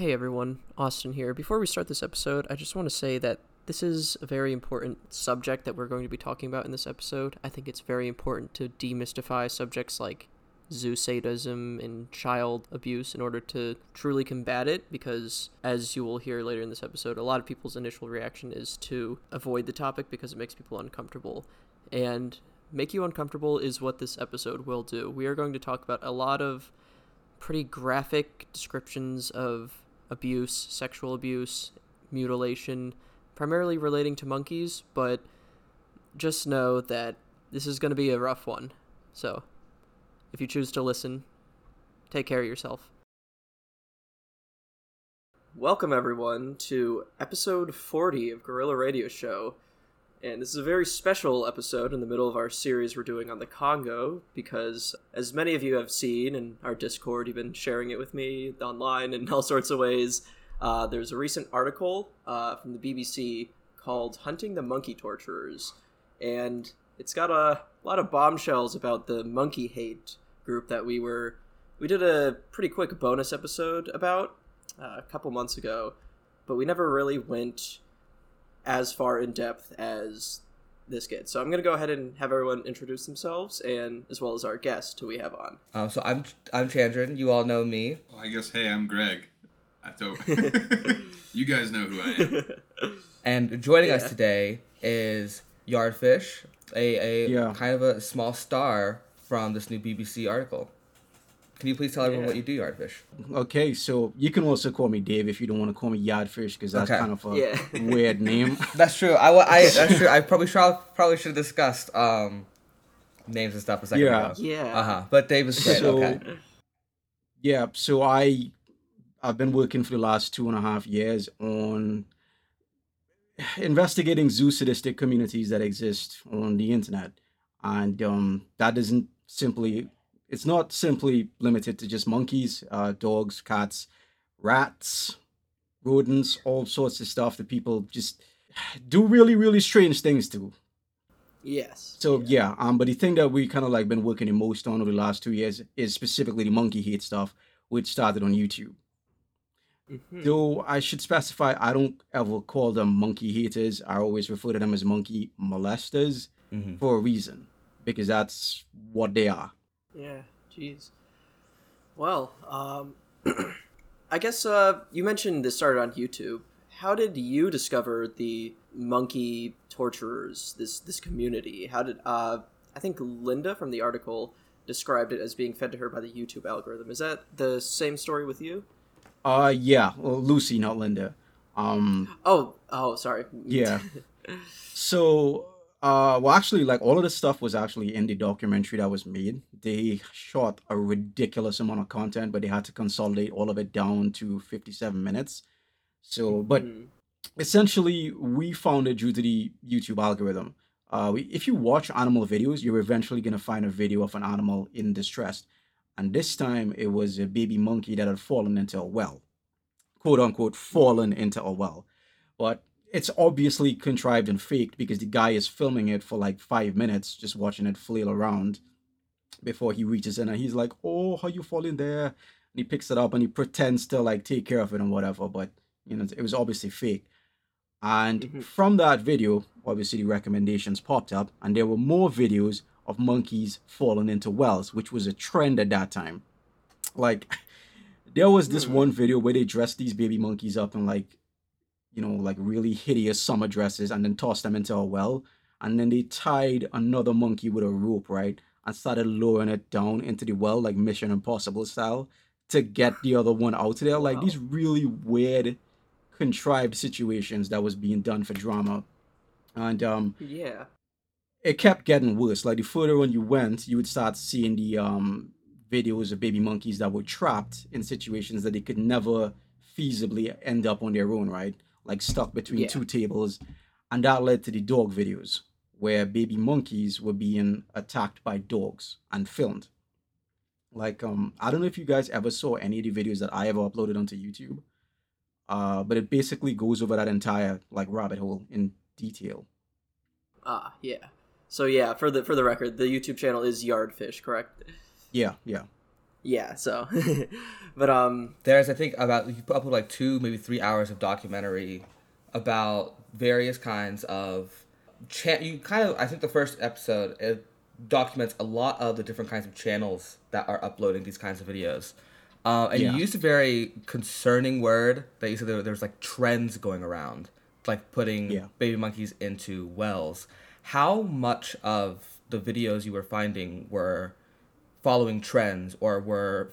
Hey everyone, Austin here. Before we start this episode, I just want to say that this is a very important subject that we're going to be talking about in this episode. I think it's very important to demystify subjects like zoo sadism and child abuse in order to truly combat it because as you will hear later in this episode a lot of people's initial reaction is to avoid the topic because it makes people uncomfortable and make you uncomfortable is what this episode will do we are going to talk about a lot of pretty graphic descriptions of abuse sexual abuse mutilation primarily relating to monkeys but just know that this is going to be a rough one so if you choose to listen, take care of yourself. Welcome, everyone, to episode 40 of Gorilla Radio Show. And this is a very special episode in the middle of our series we're doing on the Congo because, as many of you have seen in our Discord, you've been sharing it with me online in all sorts of ways. Uh, there's a recent article uh, from the BBC called Hunting the Monkey Torturers. And it's got a lot of bombshells about the monkey hate group that we were we did a pretty quick bonus episode about uh, a couple months ago, but we never really went as far in depth as this gets. So I'm going to go ahead and have everyone introduce themselves, and as well as our guest who we have on. Um, so I'm I'm Chandran. You all know me. Well, I guess hey, I'm Greg. I don't. you guys know who I am. And joining yeah. us today is Yardfish, a, a yeah. kind of a small star from this new BBC article. Can you please tell everyone yeah. what you do, Yardfish? Okay, so you can also call me Dave if you don't want to call me Yardfish because that's okay. kind of a yeah. weird name. That's true. I, I that's true. I probably should probably should have discussed um, names and stuff a second yeah. ago. Yeah. Uh huh. But Dave is great. So, okay. Yeah. So I I've been working for the last two and a half years on investigating zoo sadistic communities that exist on the internet, and um, that doesn't simply it's not simply limited to just monkeys, uh, dogs, cats, rats, rodents, all sorts of stuff that people just do really, really strange things to. Yes. So yeah, yeah um, but the thing that we kind of like been working the most on over the last two years is specifically the monkey hate stuff, which started on YouTube. Mm-hmm. Though I should specify, I don't ever call them monkey haters. I always refer to them as monkey molesters mm-hmm. for a reason because that's what they are. Yeah, jeez. Well, um, I guess uh, you mentioned this started on YouTube. How did you discover the monkey torturers? This this community. How did uh, I think Linda from the article described it as being fed to her by the YouTube algorithm. Is that the same story with you? Uh, yeah. Well, Lucy, not Linda. Um. Oh, oh, sorry. Yeah. so uh, well, actually, like all of this stuff was actually in the documentary that was made. They shot a ridiculous amount of content, but they had to consolidate all of it down to 57 minutes. So, but mm-hmm. essentially, we found it due to the YouTube algorithm. Uh, we, if you watch animal videos, you're eventually going to find a video of an animal in distress. And this time, it was a baby monkey that had fallen into a well, quote unquote, fallen into a well. But it's obviously contrived and faked because the guy is filming it for like five minutes, just watching it flail around before he reaches in and he's like, Oh, how you falling there? And he picks it up and he pretends to like take care of it and whatever, but you know, it was obviously fake. And mm-hmm. from that video, obviously the recommendations popped up, and there were more videos of monkeys falling into wells, which was a trend at that time. Like, there was this mm. one video where they dressed these baby monkeys up in like you know, like really hideous summer dresses and then tossed them into a well. And then they tied another monkey with a rope, right? And started lowering it down into the well, like Mission Impossible style, to get the other one out of there. Like wow. these really weird, contrived situations that was being done for drama. And um Yeah. It kept getting worse. Like the further on you went, you would start seeing the um videos of baby monkeys that were trapped in situations that they could never feasibly end up on their own, right? Like stuck between yeah. two tables, and that led to the dog videos where baby monkeys were being attacked by dogs and filmed. Like um, I don't know if you guys ever saw any of the videos that I ever uploaded onto YouTube, uh, but it basically goes over that entire like rabbit hole in detail. Ah, yeah. So yeah, for the for the record, the YouTube channel is Yardfish, correct? Yeah, yeah. Yeah, so, but um, there's I think about you put up like two maybe three hours of documentary about various kinds of cha- you kind of I think the first episode it documents a lot of the different kinds of channels that are uploading these kinds of videos. Uh, and yeah. you used a very concerning word that you said there, there's like trends going around, like putting yeah. baby monkeys into wells. How much of the videos you were finding were following trends or were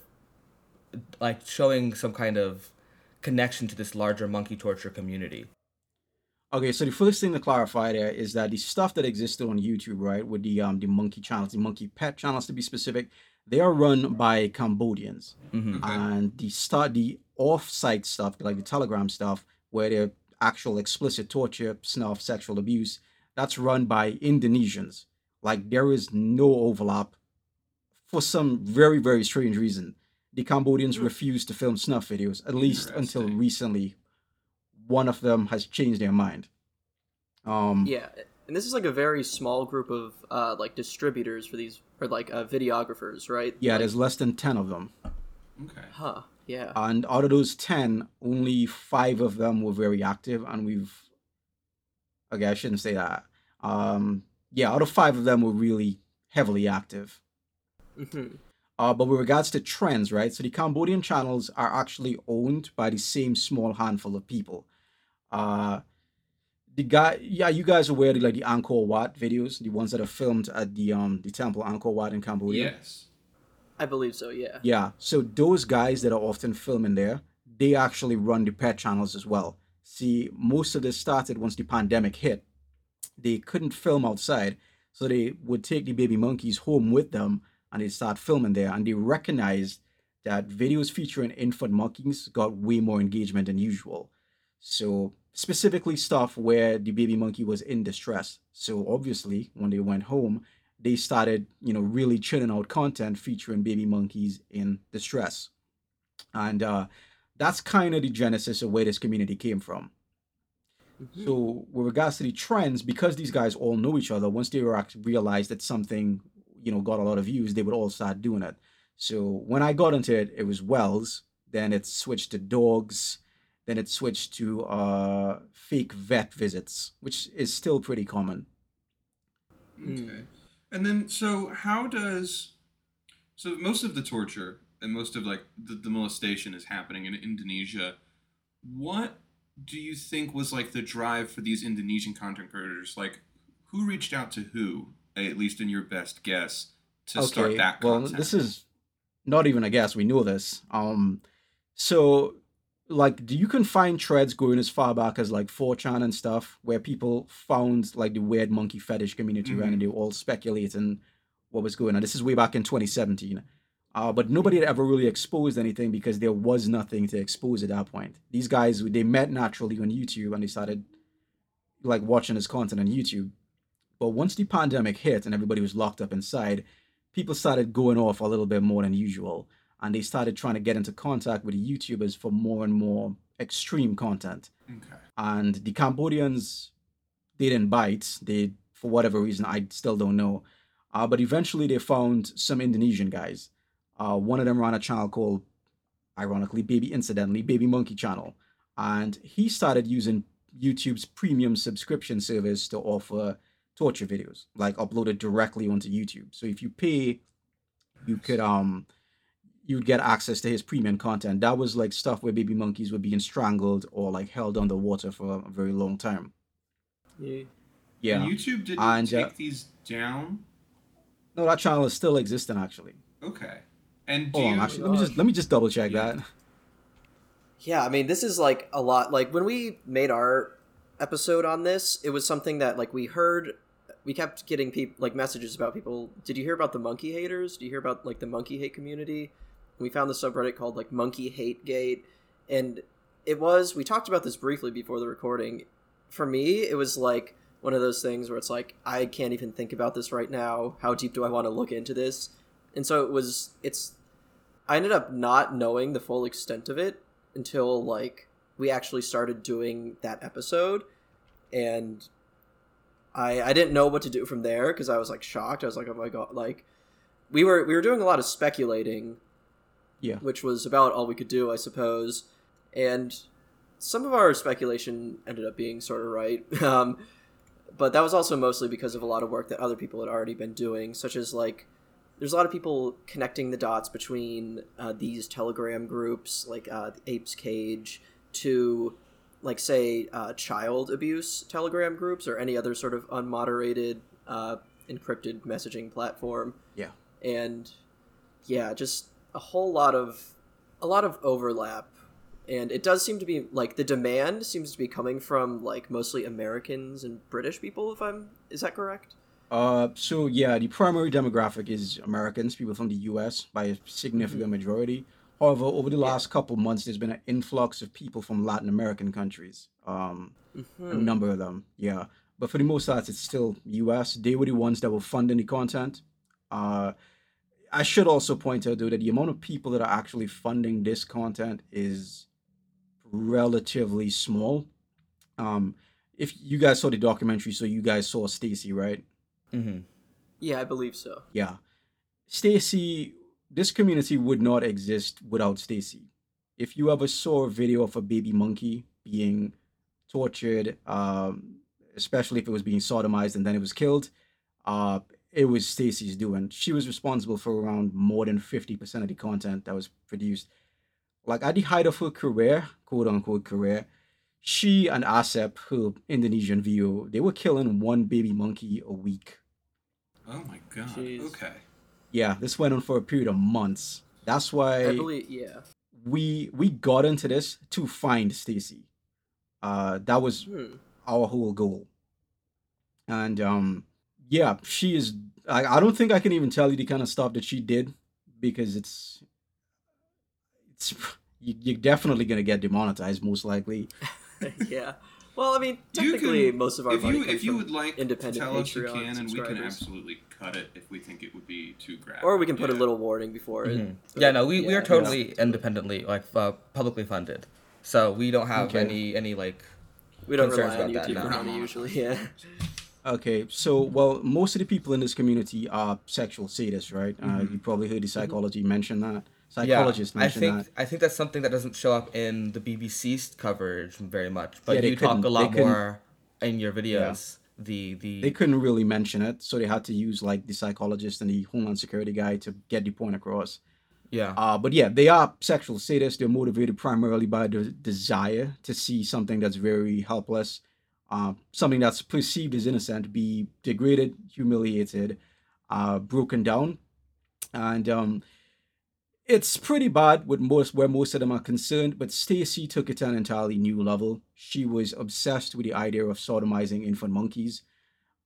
like showing some kind of connection to this larger monkey torture community? Okay, so the first thing to clarify there is that the stuff that existed on YouTube, right, with the um the monkey channels, the monkey pet channels to be specific, they are run by Cambodians, mm-hmm. and the start the off-site stuff, like the Telegram stuff, where they're actual explicit torture, snuff, sexual abuse, that's run by Indonesians. Like there is no overlap for some very very strange reason. The Cambodians refuse to film snuff videos, at least until recently. One of them has changed their mind. Um, yeah, and this is like a very small group of uh, like distributors for these or like uh, videographers, right? Yeah, like, there's less than ten of them. Okay. Huh. Yeah. And out of those ten, only five of them were very active, and we've. Okay, I shouldn't say that. Um, yeah, out of five of them were really heavily active. Mm-hmm. Uh, but with regards to trends, right? So the Cambodian channels are actually owned by the same small handful of people. Uh, the guy, yeah, you guys are aware of like the Angkor Wat videos, the ones that are filmed at the um the temple Angkor Wat in Cambodia. Yes, I believe so. Yeah. Yeah. So those guys that are often filming there, they actually run the pet channels as well. See, most of this started once the pandemic hit. They couldn't film outside, so they would take the baby monkeys home with them and they start filming there. And they recognized that videos featuring infant monkeys got way more engagement than usual. So specifically stuff where the baby monkey was in distress. So obviously, when they went home, they started, you know, really churning out content featuring baby monkeys in distress. And uh, that's kind of the genesis of where this community came from. Mm-hmm. So, with regards to the trends, because these guys all know each other, once they realized that something, you know, got a lot of views, they would all start doing it. So, when I got into it, it was wells. Then it switched to dogs then it switched to uh, fake vet visits, which is still pretty common. Okay. And then, so how does. So most of the torture and most of like the, the molestation is happening in Indonesia. What do you think was like the drive for these Indonesian content creators? Like, who reached out to who, at least in your best guess, to okay, start that content? Well, this is not even a guess. We know this. Um, so like do you can find threads going as far back as like 4chan and stuff where people found like the weird monkey fetish community mm-hmm. and they were all speculating what was going on. This is way back in 2017. Uh, but nobody had ever really exposed anything because there was nothing to expose at that point. These guys they met naturally on YouTube and they started like watching his content on YouTube. But once the pandemic hit and everybody was locked up inside, people started going off a little bit more than usual and they started trying to get into contact with the YouTubers for more and more extreme content. Okay. And the Cambodians, they didn't bite. They, for whatever reason, I still don't know. Uh, but eventually, they found some Indonesian guys. Uh, one of them ran a channel called, ironically, Baby Incidentally, Baby Monkey Channel, and he started using YouTube's premium subscription service to offer torture videos, like uploaded directly onto YouTube. So if you pay, you could um you'd get access to his premium content. That was like stuff where baby monkeys were being strangled or like held underwater for a very long time. Yeah. Yeah. And YouTube didn't and, take uh, these down. No, that channel is still existing actually. Okay. And hold on, actually, let me just let me just double check yeah. that. Yeah, I mean, this is like a lot. Like when we made our episode on this, it was something that like we heard we kept getting people like messages about people. Did you hear about the monkey haters? Do you hear about like the monkey hate community? we found the subreddit called like Monkey Hate Gate, and it was we talked about this briefly before the recording. For me, it was like one of those things where it's like I can't even think about this right now. How deep do I want to look into this? And so it was. It's. I ended up not knowing the full extent of it until like we actually started doing that episode, and I I didn't know what to do from there because I was like shocked. I was like, oh my god, like we were we were doing a lot of speculating Yeah. Which was about all we could do, I suppose. And some of our speculation ended up being sort of right. Um, but that was also mostly because of a lot of work that other people had already been doing, such as like there's a lot of people connecting the dots between uh, these Telegram groups, like uh, the Apes Cage, to like say uh, child abuse Telegram groups or any other sort of unmoderated uh, encrypted messaging platform. Yeah. And yeah, just a whole lot of a lot of overlap and it does seem to be like the demand seems to be coming from like mostly Americans and British people. If I'm is that correct? Uh, so yeah, the primary demographic is Americans, people from the U.S. by a significant Mm-hmm. majority. However, over the last couple months, there's been an influx of people from Latin American countries. Um, a Mhm. number of them, yeah. But for the most part, it's still U.S. They were the ones that were funding the content. Uh, I should also point out though that the amount of people that are actually funding this content is relatively small. Um, if you guys saw the documentary, so you guys saw Stacy, right? Mm-hmm. Yeah, I believe so. Yeah. Stacy, this community would not exist without Stacy. If you ever saw a video of a baby monkey being tortured, um, especially if it was being sodomized and then it was killed, uh, it was Stacy's doing. She was responsible for around more than 50% of the content that was produced. Like at the height of her career, quote unquote career, she and Asep, her Indonesian VO, they were killing one baby monkey a week. Oh my god. Jeez. Okay. Yeah, this went on for a period of months. That's why I believe yeah. we we got into this to find Stacy. Uh, that was Hmm. our whole goal. And um, yeah, she is. I, I don't think I can even tell you the kind of stuff that she did because it's it's you, you're definitely gonna get demonetized most likely. yeah. Well, I mean, technically, can- most of our if money you comes if you from- would like to independent tell us you Patreon can, and we can subscribers. absolutely cut it if we think it would be too graphic. or we can put a little warning before it. Mhm. but Yeah, no, we, we are totally independently, like uh, publicly funded, so we don't have Okay. any any like. We don't concerns rely on about that, YouTube for no. money usually. Yeah. Okay, so well, most of the people in this community are sexual sadists, right? Uh, Mhm. you probably heard the psychology mention that. Yeah, Psychologists I think that. I think that's something that doesn't show up in the BBC's coverage very much, but Yeah, you talk a lot more in your videos. The the they couldn't really mention it, so they had to use like the psychologist and the homeland security guy to get the point across. yeah Uh, but yeah, they are sexual sadists. They're motivated primarily by the desire to see something that's very helpless, uh, something that's perceived as innocent, be degraded, humiliated, uh, broken down, and um, it's pretty bad with most where most of them are concerned. But Stacy took it to an entirely new level. She was obsessed with the idea of sodomizing infant monkeys,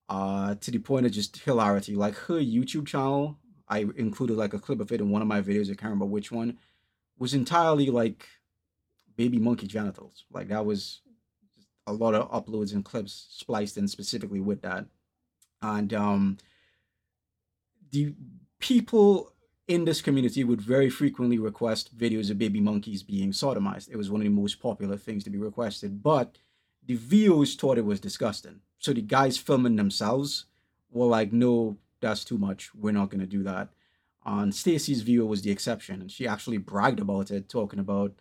uh, to the point of just hilarity. Like her YouTube channel, I included like a clip of it in one of my videos. I can't remember which one. Was entirely like baby monkey genitals. Like that was a lot of uploads and clips spliced in specifically with that. And um the people in this community would very frequently request videos of baby monkeys being sodomized. It was one of the most popular things to be requested, but the VOs thought it was disgusting. So the guys filming themselves were like, no, that's too much. We're not going to do that. And Stacy's VO was the exception, and she actually bragged about it, talking about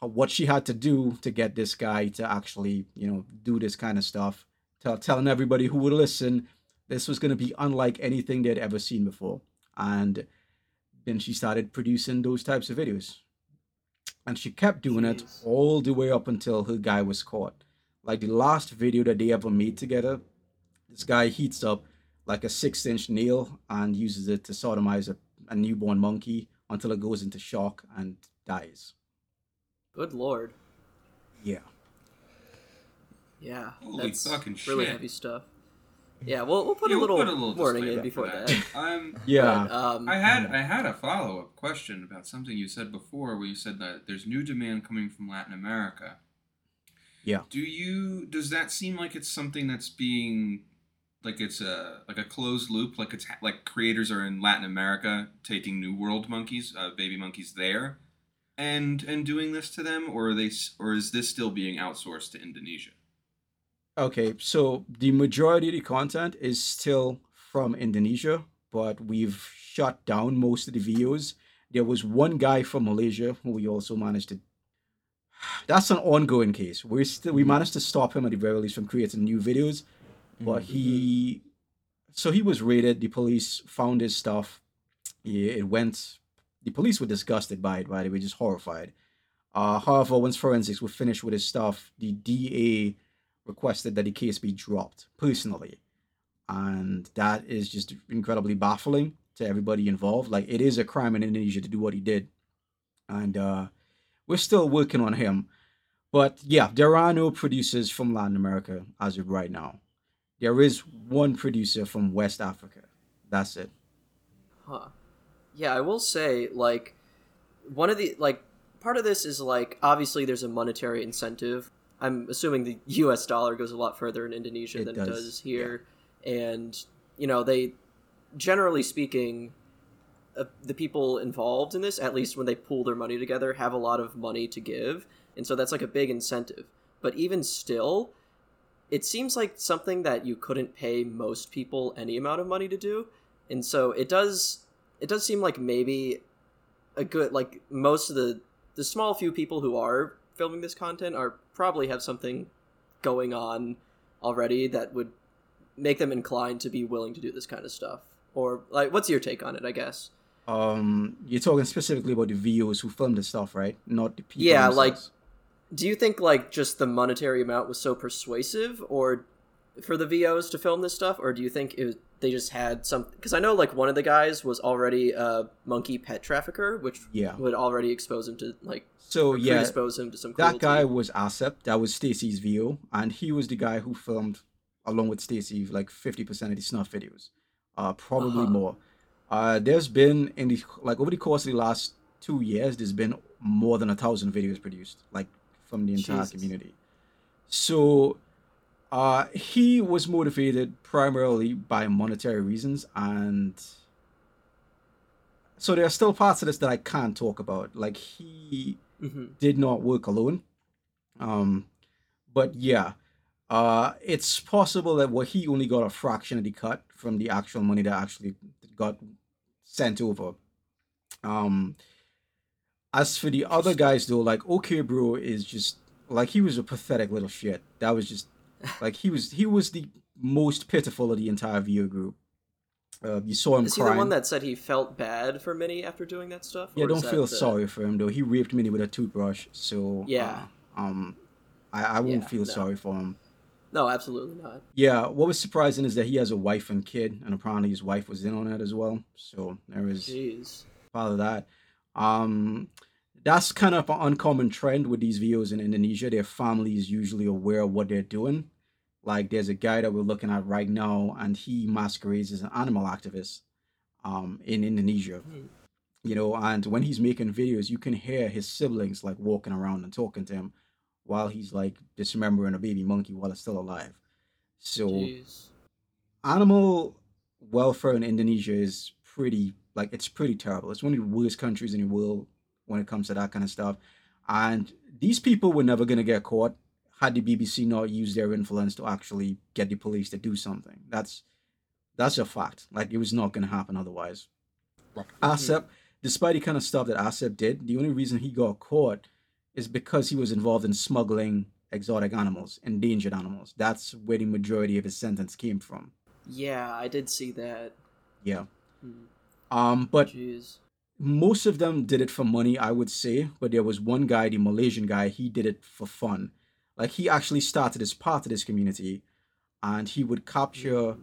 how, what she had to do to get this guy to actually, you know, do this kind of stuff. Tell, telling everybody who would listen this was going to be unlike anything they'd ever seen before. And then she started producing those types of videos. And she kept doing it all the way up until her guy was caught. Like the last video that they ever made together, this guy heats up like a six inch nail and uses it to sodomize a, a newborn monkey until it goes into shock and dies. Good lord. Yeah. Yeah. Holy that's fucking really shit. heavy stuff. Yeah, we'll we'll put Yeah, a we'll little, put a little warning in before for that. Um, Yeah. But, um, I had I had a follow up question about something you said before, where you said that there's new demand coming from Latin America. Yeah. Do you does that seem like it's something that's being like it's a like a closed loop, like it's ha- like creators are in Latin America taking New World monkeys, uh, baby monkeys there, and and doing this to them, or are they or is this still being outsourced to Indonesia? Okay, so the majority of the content is still from Indonesia, but we've shut down most of the videos. There was one guy from Malaysia who we also managed to. That's an ongoing case. We still we managed to stop him at the very least from creating new videos, but he, so he was raided. The police found his stuff. Yeah, it went. The police were disgusted by it. By the way, just horrified. Uh, however, once forensics were finished with his stuff, the DA requested that the case be dropped personally, and that is just incredibly baffling to everybody involved. Like it is a crime in Indonesia to do what he did, and uh, we're still working on him. But yeah, there are no producers from Latin America as of right now. There is one producer from West Africa. That's it. Huh. Yeah, I will say, like, one of the, like, part of this is, like, obviously there's a monetary incentive. I'm assuming the US dollar goes a lot further in Indonesia It than does, it does here. And, you know, they, generally speaking, uh, the people involved in this, at least when they pool their money together, have a lot of money to give. And so that's like a big incentive. But even still, it seems like something that you couldn't pay most people any amount of money to do. And so it does it does seem like maybe a good like most of the the small few people who are filming this content are probably have something going on already that would make them inclined to be willing to do this kind of stuff. Or like what's your take on it, I guess? Um, you're talking specifically about the VOs who filmed the stuff, right? Not the people. Yeah, like- Do you think like just the monetary amount was so persuasive or for the VOs to film this stuff or do you think it was, they just had some cuz I know like one of the guys was already a monkey pet trafficker which Yeah. would already expose him to like So yeah, expose him to some that guy was Asep. That was Stacy's VO, and he was the guy who filmed along with Stacy like fifty percent of the snuff videos, uh, probably Uh-huh. more. Uh, there's been in the like over the course of the last two years, there's been more than a thousand videos produced, like from the entire Jesus. community. So, uh, he was motivated primarily by monetary reasons, and so there are still parts of this that I can't talk about. Like he Mhm. did not work alone. Um, but yeah, uh, it's possible that what he only got a fraction of the cut from the actual money that actually got sent over. Um, as for the other guys though, like okay, bro, is just like he was a pathetic little shit. That was just like he was he was the most pitiful of the entire VO group. Uh, you saw him Is he the one that said he felt bad for Minnie after doing that stuff? Yeah, don't feel the- sorry for him though. He raped Minnie with a toothbrush, so Yeah. uh, um, I, I won't Yeah, feel no. sorry for him. No, absolutely not. Yeah, what was surprising is that he has a wife and kid, and apparently his wife was in on that as well. So there is Jeez. part of that. Um, that's kind of an uncommon trend with these videos in Indonesia. Their family is usually aware of what they're doing. Like there's a guy that we're looking at right now, and he masquerades as an animal activist um, in Indonesia. Hmm. You know, and when he's making videos, you can hear his siblings like walking around and talking to him while he's like dismembering a baby monkey while it's still alive. So Jeez. animal welfare in Indonesia is pretty like it's pretty terrible. It's one of the worst countries in the world when it comes to that kind of stuff. And these people were never gonna get caught had the BBC not used their influence to actually get the police to do something. That's that's a fact. Like it was not gonna happen otherwise. Asep, despite the kind of stuff that Asep did, the only reason he got caught is because he was involved in smuggling exotic animals, endangered animals. That's where the majority of his sentence came from. Yeah, I did see that. Yeah. Hmm. Um, but Jeez. most of them did it for money, I would say. But there was one guy, the Malaysian guy, he did it for fun. Like he actually started as part of this community, and he would capture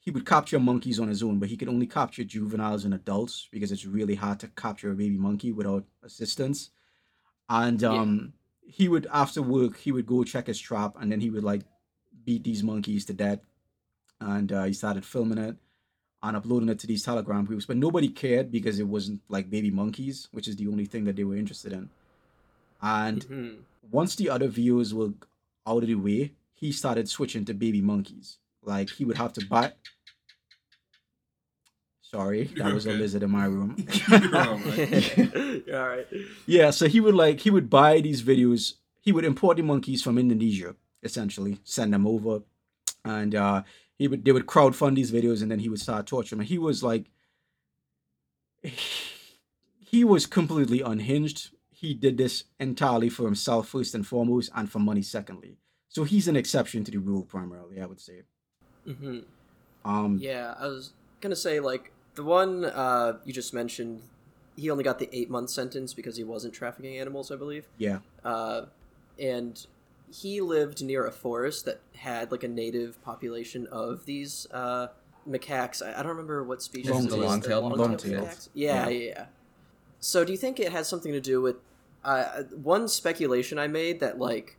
he would capture monkeys on his own, but he could only capture juveniles and adults because it's really hard to capture a baby monkey without assistance. And Yeah. um, he would after work he would go check his trap, and then he would like beat these monkeys to death. And uh, he started filming it and uploading it to these Telegram groups, but nobody cared because it wasn't like baby monkeys, which is the only thing that they were interested in. And Mhm. Once the other VOs were out of the way, he started switching to baby monkeys. Like he would have to buy. Sorry, You're that was a lizard in my room. You're all right. You're all right. yeah, so he would like he would buy these videos. He would import the monkeys from Indonesia, essentially, send them over, and uh, he would they would crowdfund these videos, and then he would start torturing them. He was like, he was completely unhinged. He did this entirely for himself first and foremost, and for money secondly. So he's an exception to the rule primarily, I would say. Mm-hmm. Um, Yeah, I was gonna say like the one uh, you just mentioned. He only got the eight month sentence because he wasn't trafficking animals, I believe. yeah, Uh, and he lived near a forest that had like a native population of these uh, macaques. I, I don't remember what species. Long- it is. the They're long-tailed- long-tailed. macaques? Yeah, yeah, yeah. So do you think it has something to do with uh, one speculation I made that like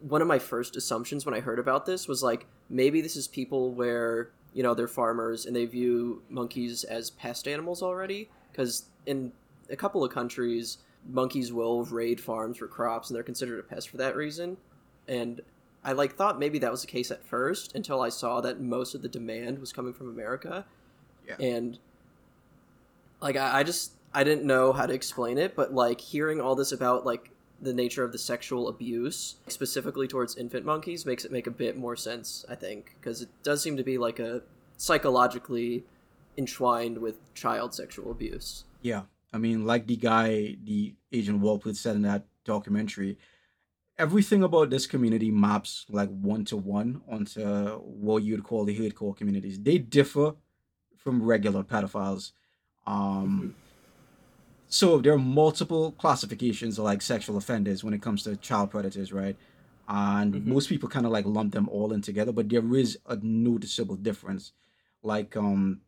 one of my first assumptions when I heard about this was like maybe this is people where you know they're farmers and they view monkeys as pest animals already. Because in a couple of countries monkeys will raid farms for crops and they're considered a pest for that reason. And I like thought maybe that was the case at first until I saw that most of the demand was coming from America. Yeah. and like I, I just I didn't know how to explain it but like hearing all this about like the nature of the sexual abuse specifically towards infant monkeys makes it make a bit more sense i think because it does seem to be like a psychologically entwined with child sexual abuse yeah. I mean, like the guy, the Agent Walpole said in that documentary, everything about this community maps like one to one onto what you'd call the hardcore communities. They differ from regular pedophiles. Um, so there are multiple classifications of like sexual offenders when it comes to child predators, right? And Mhm. most people kind of like lump them all in together, but there is a noticeable difference. Like, um,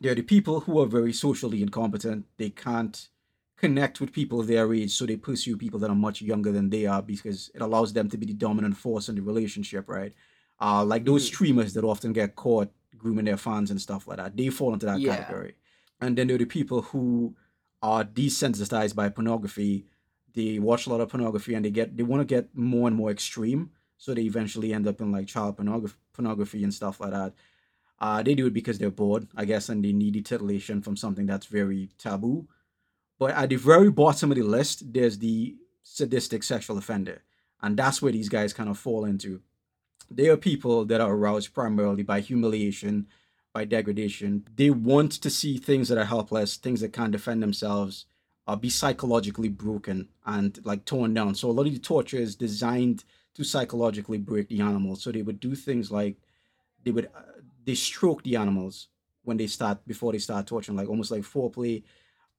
there are the people who are very socially incompetent. They can't connect with people their age, so they pursue people that are much younger than they are because it allows them to be the dominant force in the relationship, right? Uh, like those Mhm. streamers that often get caught grooming their fans and stuff like that. They fall into that Yeah. category. And then there are the people who are desensitized by pornography. They watch a lot of pornography and they get they want to get more and more extreme. So they eventually end up in like child pornography, pornography and stuff like that. Uh, they do it because they're bored, I guess, and they need titillation from something that's very taboo. But at the very bottom of the list, there's the sadistic sexual offender. And that's where these guys kind of fall into. They are people that are aroused primarily by humiliation, by degradation. They want to see things that are helpless, things that can't defend themselves, uh, be psychologically broken and like torn down. So a lot of the torture is designed to psychologically break the animals. So they would do things like they would uh, they stroke the animals when they start before they start torturing, like almost like foreplay.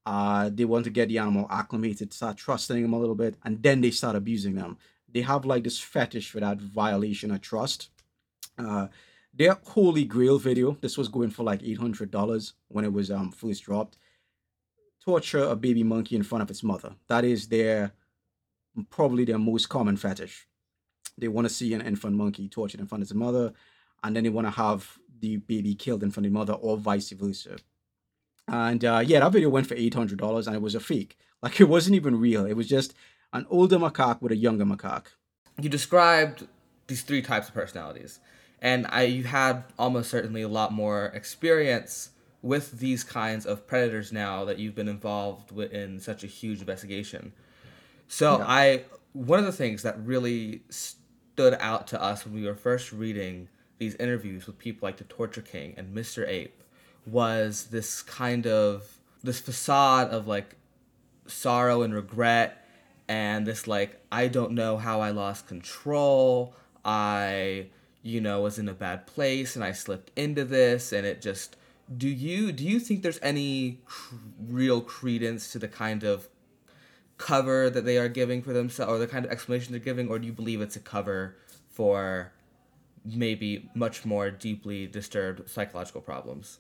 Uh, they want to get the animal acclimated, start trusting them a little bit, and then they start abusing them. They have like this fetish for that violation of trust. Uh, their Holy Grail video, this was going for like eight hundred dollars when it was um first dropped. Torture a baby monkey in front of its mother. That is their probably their most common fetish. They want to see an infant monkey tortured in front of its mother, and then they want to have the baby killed in front of the mother, or vice versa. And uh, yeah, that video went for eight hundred dollars, and it was a fake. Like it wasn't even real. It was just an older macaque with a younger macaque. you described these three types of personalities and i you had almost certainly a lot more experience with these kinds of predators now that you've been involved with in such a huge investigation so Yeah. i one of the things that really stood out to us when we were first reading these interviews with people like the torture king and mr ape was this kind of this facade of like sorrow and regret and this like I don't know how I lost control. I you know was in a bad place and I slipped into this and it just do you do you think there's any cr- real credence to the kind of cover that they are giving for themselves or the kind of explanation they're giving or do you believe it's a cover for maybe much more deeply disturbed psychological problems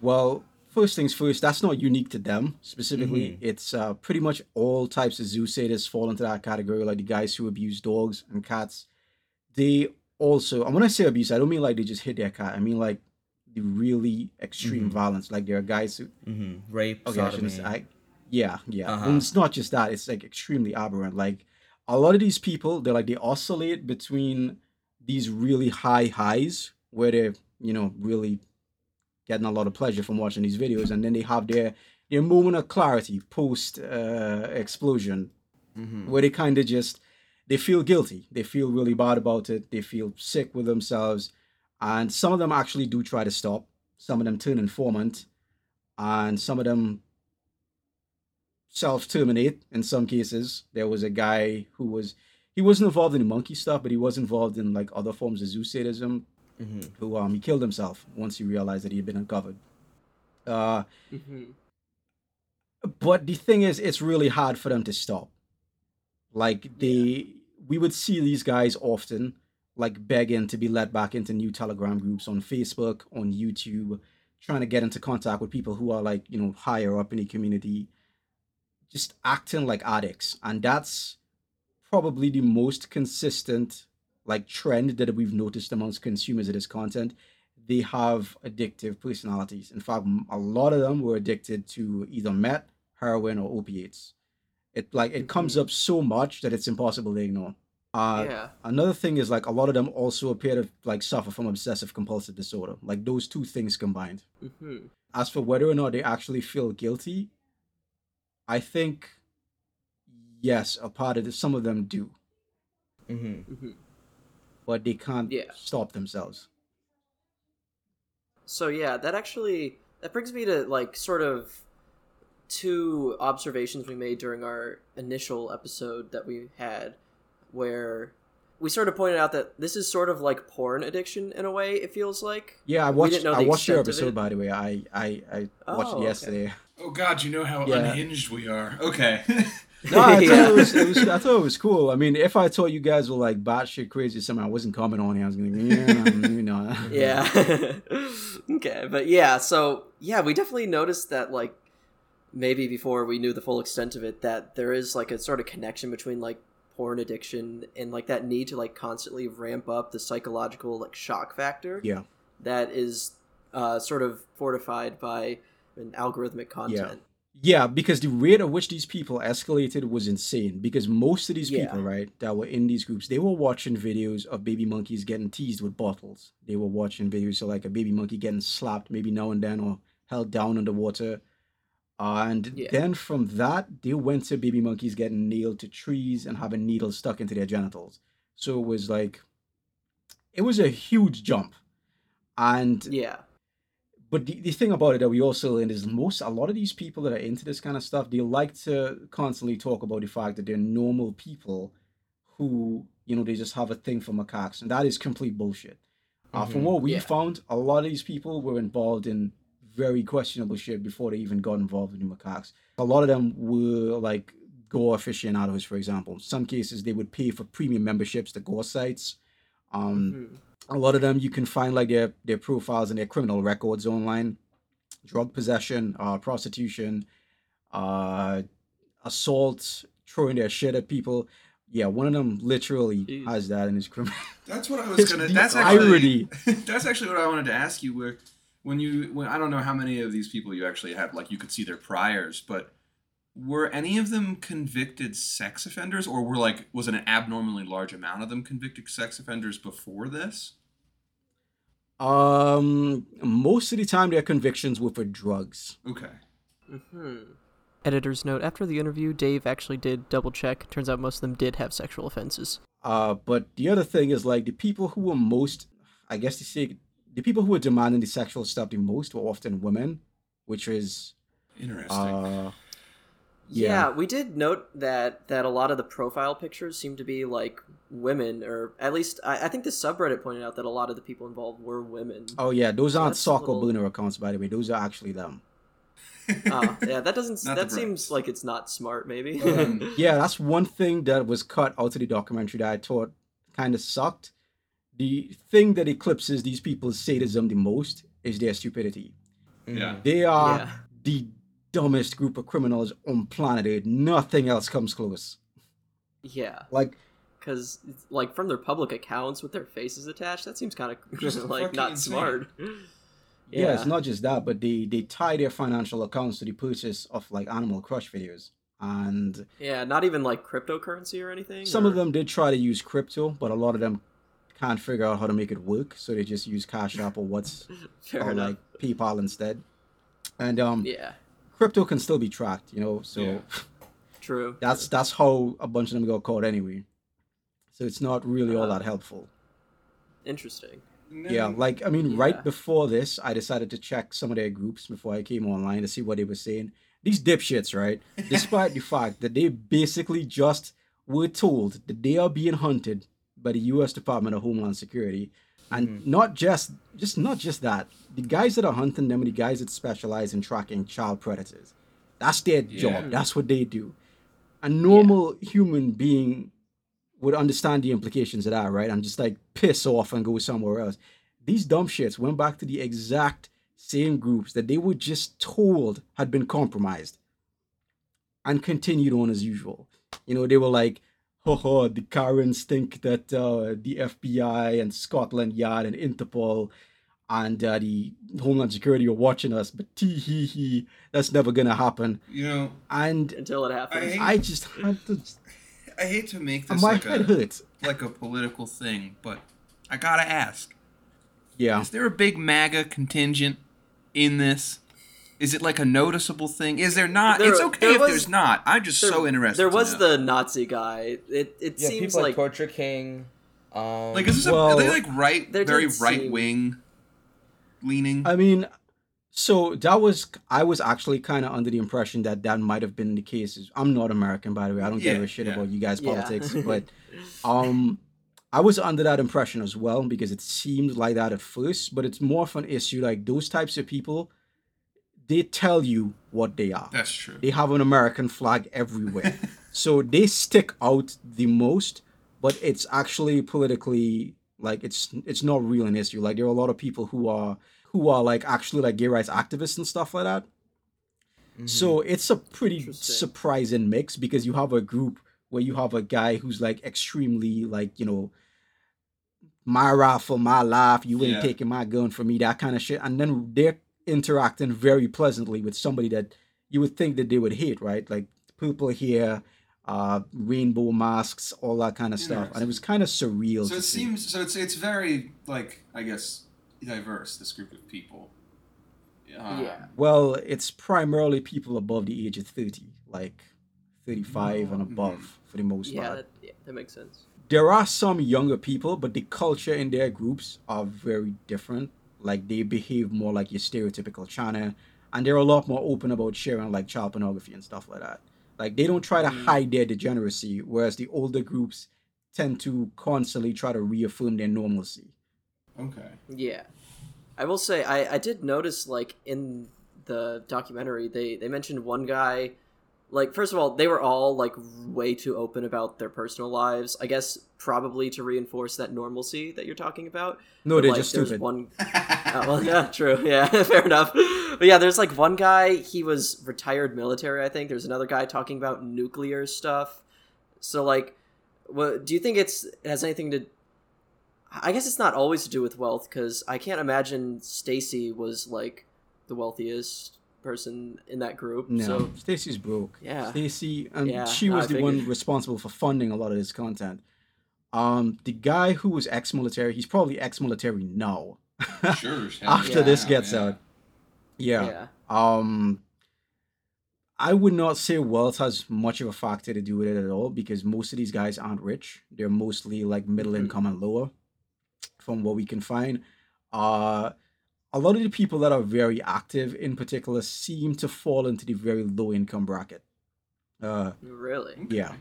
Well, first things first, that's not unique to them specifically. It's uh, pretty much all types of zoo sadists fall into that category, like the guys who abuse dogs and cats. They also, and when I say abuse, I don't mean like they just hit their cat. I mean like the really extreme violence. Like there are guys who, mm-hmm. rape okay, I I, yeah, yeah. Uh-huh. And it's not just that; it's like extremely aberrant. Like a lot of these people, they're like they oscillate between these really high highs where they're you know really getting a lot of pleasure from watching these videos, and then they have their their moment of clarity post uh, explosion, Mhm. where they kind of just they feel guilty, they feel really bad about it, they feel sick with themselves, and some of them actually do try to stop. Some of them turn informant, and some of them self terminate in some cases. There was a guy who was he wasn't involved in the monkey stuff, but he was involved in like other forms of zoo sadism. Mm-hmm. Who um he killed himself once he realized that he had been uncovered. Uh, hmm but the thing is, it's really hard for them to stop. Like they, we would see these guys often, like begging to be let back into new Telegram groups on Facebook, on YouTube, trying to get into contact with people who are like you know higher up in the community, just acting like addicts, and that's probably the most consistent like trend that we've noticed amongst consumers of this content they have addictive personalities. In fact, a lot of them were addicted to either meth, heroin, or opiates. It like it comes Mhm. up so much that it's impossible to ignore. Uh, yeah. Another thing is like a lot of them also appear to like suffer from obsessive compulsive disorder. Like those two things combined. hmm As for whether or not they actually feel guilty, I think yes, a part of the, some of them do, Mm-hmm. hmm but they can't Yeah. stop themselves. So yeah, that actually that brings me to like sort of two observations we made during our initial episode that we had where we sort of pointed out that this is sort of like porn addiction in a way it feels like Yeah, I watched. didn't know I watched your episode by the way. I I, I oh, watched Oh, it okay. yesterday. Oh God, you know how Yeah. unhinged we are. Okay. No, I thought, Yeah. it was, it was. I thought it was cool. I mean, if I told you guys were like batshit crazy, or something I wasn't commenting on it. I was gonna, yeah, you know. yeah okay but yeah so yeah we definitely noticed that like maybe before we knew the full extent of it that there is like a sort of connection between like porn addiction and like that need to like constantly ramp up the psychological like shock factor Yeah. that is uh sort of fortified by an algorithmic content Yeah, because the rate at which these people escalated was insane. Because most of these Yeah. people, right, that were in these groups, they were watching videos of baby monkeys getting teased with bottles. They were watching videos of like a baby monkey getting slapped maybe now and then or held down underwater. Uh, and Yeah. then from that, they went to baby monkeys getting nailed to trees and having needles stuck into their genitals. So it was like, it was a huge jump. And yeah but the, the thing about it that we also learned is most a lot of these people that are into this kind of stuff they like to constantly talk about the fact that they're normal people who you know they just have a thing for macaques and that is complete bullshit uh, from Mhm. what we Yeah. found a lot of these people were involved in very questionable shit before they even got involved with the macaques a lot of them were like gore aficionados for example in some cases they would pay for premium memberships to gore sites um Mhm. a lot of them you can find like their their profiles and their criminal records online drug possession uh prostitution uh assault throwing their shit at people yeah one of them literally Jeez. has that in his criminal That's what I was gonna. the That's actually. irony. that's actually what I wanted to ask you. Where when you when I don't know how many of these people you actually had, like you could see their priors, but were any of them convicted sex offenders, or were like was an abnormally large amount of them convicted sex offenders before this? um most of the time their convictions were for drugs Okay. Mm-hmm. editor's note after the interview dave actually did double check turns out most of them did have sexual offenses uh but the other thing is like the people who were most i guess to say the people who were demanding the sexual stuff the most were often women which is Interesting. uh Yeah. Yeah. we did note that that a lot of the profile pictures seem to be like women, or at least I, I think the subreddit pointed out that a lot of the people involved were women. Oh yeah, those So aren't that's a or little- burner accounts, by the way. Those are actually them. Ah, yeah, that doesn't. That seems like it's not smart. Maybe. Um, Yeah, that's one thing that was cut out of the documentary that I thought kind of sucked. The thing that eclipses these people's sadism the most is their stupidity. Mm. Yeah. They are Yeah. the dumbest group of criminals on planet Earth. Nothing else comes close. yeah, Like, because like from their public accounts with their faces attached, that seems kind of Just of like not insane. smart. yeah. it's not just that, but they they tie their financial accounts to the purchase of like Animal Crush videos. And Yeah, not even like cryptocurrency or anything. Some of them did try to use crypto, but a lot of them can't figure out how to make it work, so they just use Cash App or what's or enough. like PayPal instead. And um, Yeah, crypto can still be tracked, you know. So Yeah. true. that's that's how a bunch of them got caught anyway. So it's not really all Uh, that helpful. interesting. Yeah, like I mean, right before this, I decided to check some of their groups before I came online to see what they were saying. these dipshits, right? Despite the fact that they basically just were told that they are being hunted by the U.S. Department of Homeland Security, and mm-hmm. not just just not just that, the guys that are hunting them are the guys that specialize in tracking child predators. That's their yeah. job. That's what they do. A normal yeah. human being would understand the implications of that, right? And just like piss off and go somewhere else. These dumb shits went back to the exact same groups that they were just told had been compromised and continued on as usual. You know, they were like, ho the Karens think that uh, the FBI and Scotland Yard and Interpol and uh, the Homeland Security are watching us, but tee hee hee, that's never gonna happen. You know, and until it happens, I, hate, I just had to. I hate to make this my like head a, hurts. like a political thing, but I gotta ask. Yeah. Is there a big MAGA contingent in this? Is it like a noticeable thing? Is there not? There, it's okay there if was, there's not. I'm just there, so interested. There was the Nazi guy. It it yeah, seems like, like Torture King. Um, like is this well, a, are they like right, very right wing leaning? I mean, so that was I was actually kind of under the impression that that might have been the case. I'm not American, by the way. I don't yeah, give a shit yeah. about you guys' politics, yeah. but um, I was under that impression as well because it seemed like that at first. But it's more of an issue like those types of people they tell you what they are. That's true. They have an American flag everywhere. so they stick out the most, but it's actually politically like it's it's not real an issue. Like there are a lot of people who are who are like actually like gay rights activists and stuff like that. Mm-hmm. So it's a pretty surprising mix because you have a group where you have a guy who's like extremely like, you know, my rifle, my life, you ain't yeah. taking my gun from me, that kind of shit. And then they're interacting very pleasantly with somebody that you would think that they would hate, right? Like people here, uh, rainbow masks, all that kind of stuff, and it was kind of surreal. So it see. seems so. It's it's very like I guess diverse. This group of people. Uh, yeah. Well, it's primarily people above the age of thirty, like thirty-five and above, mm-hmm. for the most yeah, part. That, yeah, that makes sense. There are some younger people, but the culture in their groups are very different like they behave more like your stereotypical China, and they're a lot more open about sharing like child pornography and stuff like that. Like they don't try to mm. hide their degeneracy, whereas the older groups tend to constantly try to reaffirm their normalcy. Okay. Yeah, I will say I I did notice like in the documentary they they mentioned one guy like first of all they were all like way too open about their personal lives. I guess probably to reinforce that normalcy that you're talking about. No but, they're like, just stupid. one uh, well yeah true. Yeah fair enough. But yeah there's like one guy he was retired military i think. There's another guy talking about nuclear stuff. So like what do you think it's it has anything to i guess it's not always to do with wealth because i can't imagine stacy was like the wealthiest person in that group. No, so, Stacy's broke. Yeah, Stacy, and yeah, she was the one responsible for funding a lot of this content. Um, the guy who was ex-military, he's probably ex-military now. Sure. After yeah. this gets yeah. out, yeah. yeah. Um, I would not say wealth has much of a factor to do with it at all because most of these guys aren't rich. They're mostly like middle mm-hmm. income and lower, from what we can find. Uh, a lot of the people that are very active in particular seem to fall into the very low income bracket. Uh, really? Yeah.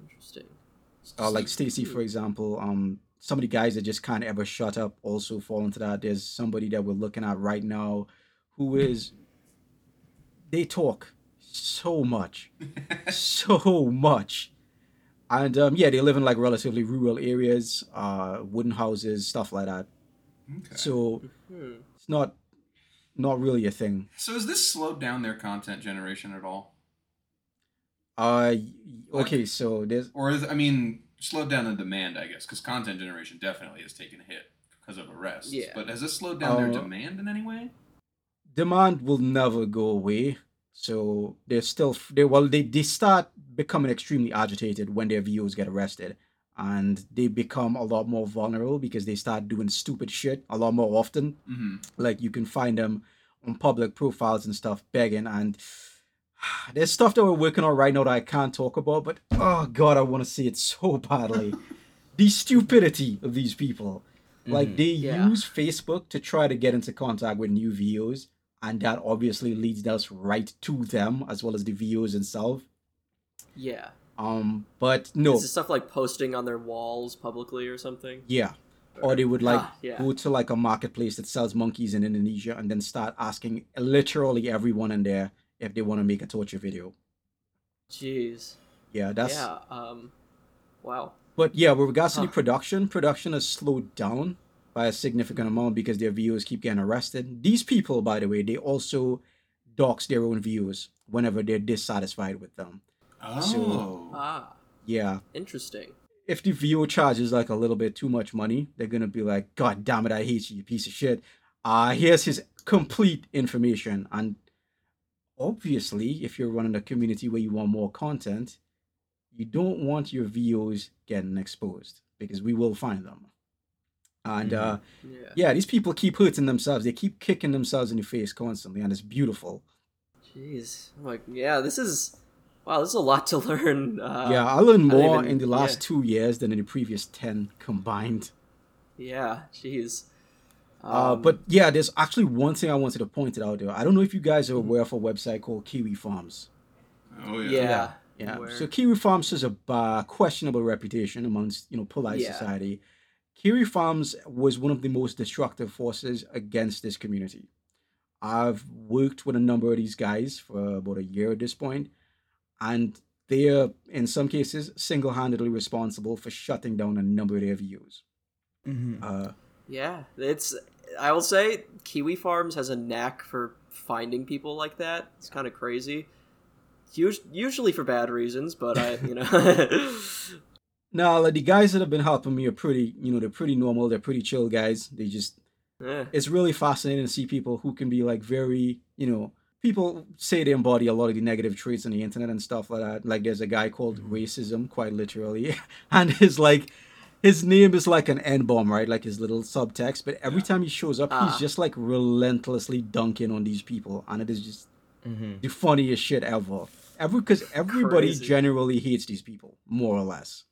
Interesting. Uh, like Stacy, for example, um, some of the guys that just can't ever shut up also fall into that. There's somebody that we're looking at right now who is they talk so much, so much, and um, yeah, they live in like relatively rural areas, uh, wooden houses, stuff like that. Okay. So mm-hmm it's not not really a thing. So has this slowed down their content generation at all? Uh, okay, like, so there's or is I mean slowed down the demand, I guess, because content generation definitely has taken a hit because of arrests. Yeah. But has this slowed down uh, their demand in any way? Demand will never go away. So they're still they well they they start becoming extremely agitated when their viewers get arrested and they become a lot more vulnerable because they start doing stupid shit a lot more often. Mm-hmm. Like you can find them on public profiles and stuff begging and there's stuff that we're working on right now that I can't talk about, but oh god, I want to see it so badly. the stupidity of these people. Mm-hmm. Like they yeah. use Facebook to try to get into contact with new VOs, and that obviously leads us right to them as well as the VOs themselves. Yeah. Um, but no, Is this stuff like posting on their walls publicly or something? yeah, or they would like Ah, yeah. go to like a marketplace that sells monkeys in Indonesia and then start asking literally everyone in there if they want to make a torture video. Jeez. Yeah, that's. yeah. Um. Wow. But yeah, with regards to the production, production has slowed down by a significant amount because their viewers keep getting arrested. These people, by the way, they also dox their own views whenever they're dissatisfied with them. Oh. Ah. Yeah, Interesting. if the viewer charges like a little bit too much money, they're gonna be like, "God damn it, I hate you, you piece of shit." Uh here's his complete information, and obviously, if you're running a community where you want more content, you don't want your VOs getting exposed because we will find them. And uh, Yeah. yeah, these people keep hurting themselves. They keep kicking themselves in the face constantly, and it's beautiful. Jeez. I'm like, yeah, this is. Wow, this is a lot to learn. Uh, yeah, I learned I more even- in the last yeah. two years than in the previous ten combined. Yeah. Jeez. Uh, Um, but yeah, there's actually one thing I wanted to point it out there. I don't know if you guys are aware of a website called Kiwi Farms. Oh yeah. yeah. Yeah. Where- So Kiwi Farms has a uh, questionable reputation amongst you know polite Yeah. society. Kiwi Farms was one of the most destructive forces against this community. I've worked with a number of these guys for about a year at this point, and they are in some cases single-handedly responsible for shutting down a number of their views. Mm-hmm. Uh, Yeah, it's. I will say, Kiwi Farms has a knack for finding people like that. It's kind of crazy. Us- Usually for bad reasons, but I, you know. now, like the guys that have been helping me are pretty, you know, they're pretty normal. They're pretty chill guys. They just Eh, it's really fascinating to see people who can be like very, you know, people say they embody a lot of the negative traits on the internet and stuff like that. Like there's a guy called racism, quite literally, and his like his name is like an N bomb, right? Like his little subtext. But every time he shows up, Ah. he's just like relentlessly dunking on these people, and it is just Mm-hmm. the funniest shit ever. Every because everybody Crazy. generally hates these people, more or less,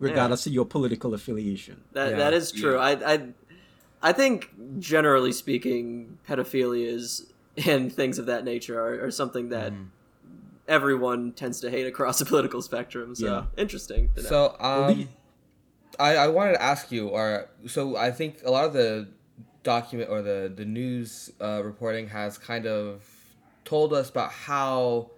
regardless of your political affiliation. that Yeah. that is true. Yeah. I I I think generally speaking, pedophilias and things of that nature are, are something that Mm-hmm. everyone tends to hate across the political spectrum. So Yeah. interesting. So, um, I, I wanted to ask you, or so I think a lot of the document or the the news uh, reporting has kind of told us about how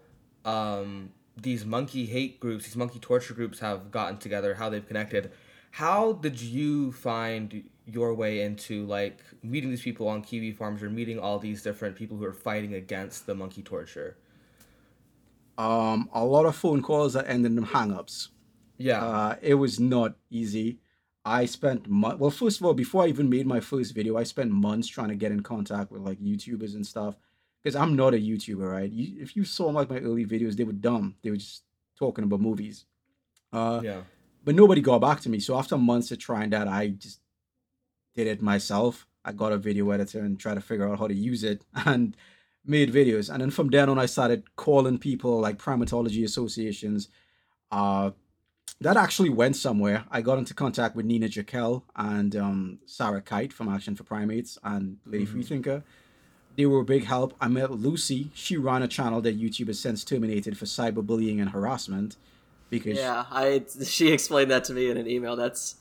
um, these monkey hate groups, these monkey torture groups, have gotten together, how they've connected. How did you find your way into like meeting these people on kiwi farms or meeting all these different people who are fighting against the monkey torture? Um, a lot of phone calls that ended in hang-ups. Yeah. Uh, it was not easy. I spent mo- well, first of all, before I even made my first video, I spent months trying to get in contact with like YouTubers and stuff because I'm not a YouTuber, right? You, if you saw like my early videos, they were dumb. They were just talking about movies. Uh, yeah. but nobody got back to me. So after months of trying that, I just did it myself. I got a video editor and tried to figure out how to use it and made videos. And then from then on, I started calling people like primatology associations. Uh, that actually went somewhere. I got into contact with Nina Jackel and um, Sarah Kite from Action for Primates and Lady Mhm. Freethinker. They were a big help. I met Lucy. She ran a channel that YouTube has since terminated for cyberbullying and harassment because yeah, I she explained that to me in an email. That's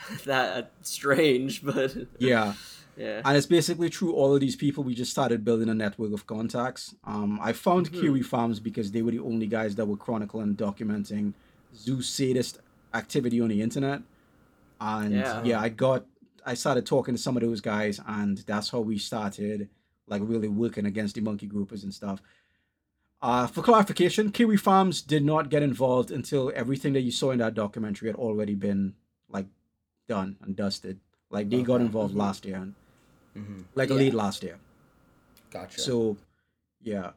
that strange, but yeah. yeah. and it's basically through all of these people we just started building a network of contacts um, i found Mhm. kiwi farms because they were the only guys that were chronicling and documenting zoo sadist activity on the internet and Yeah. yeah. i got i started talking to some of those guys and that's how we started like really working against the monkey groupers and stuff uh, for clarification kiwi farms did not get involved until everything that you saw in that documentary had already been like done and dusted like they got Okay. involved Mhm. last year Mm-hmm. like Yeah. late last year. Gotcha. So, yeah,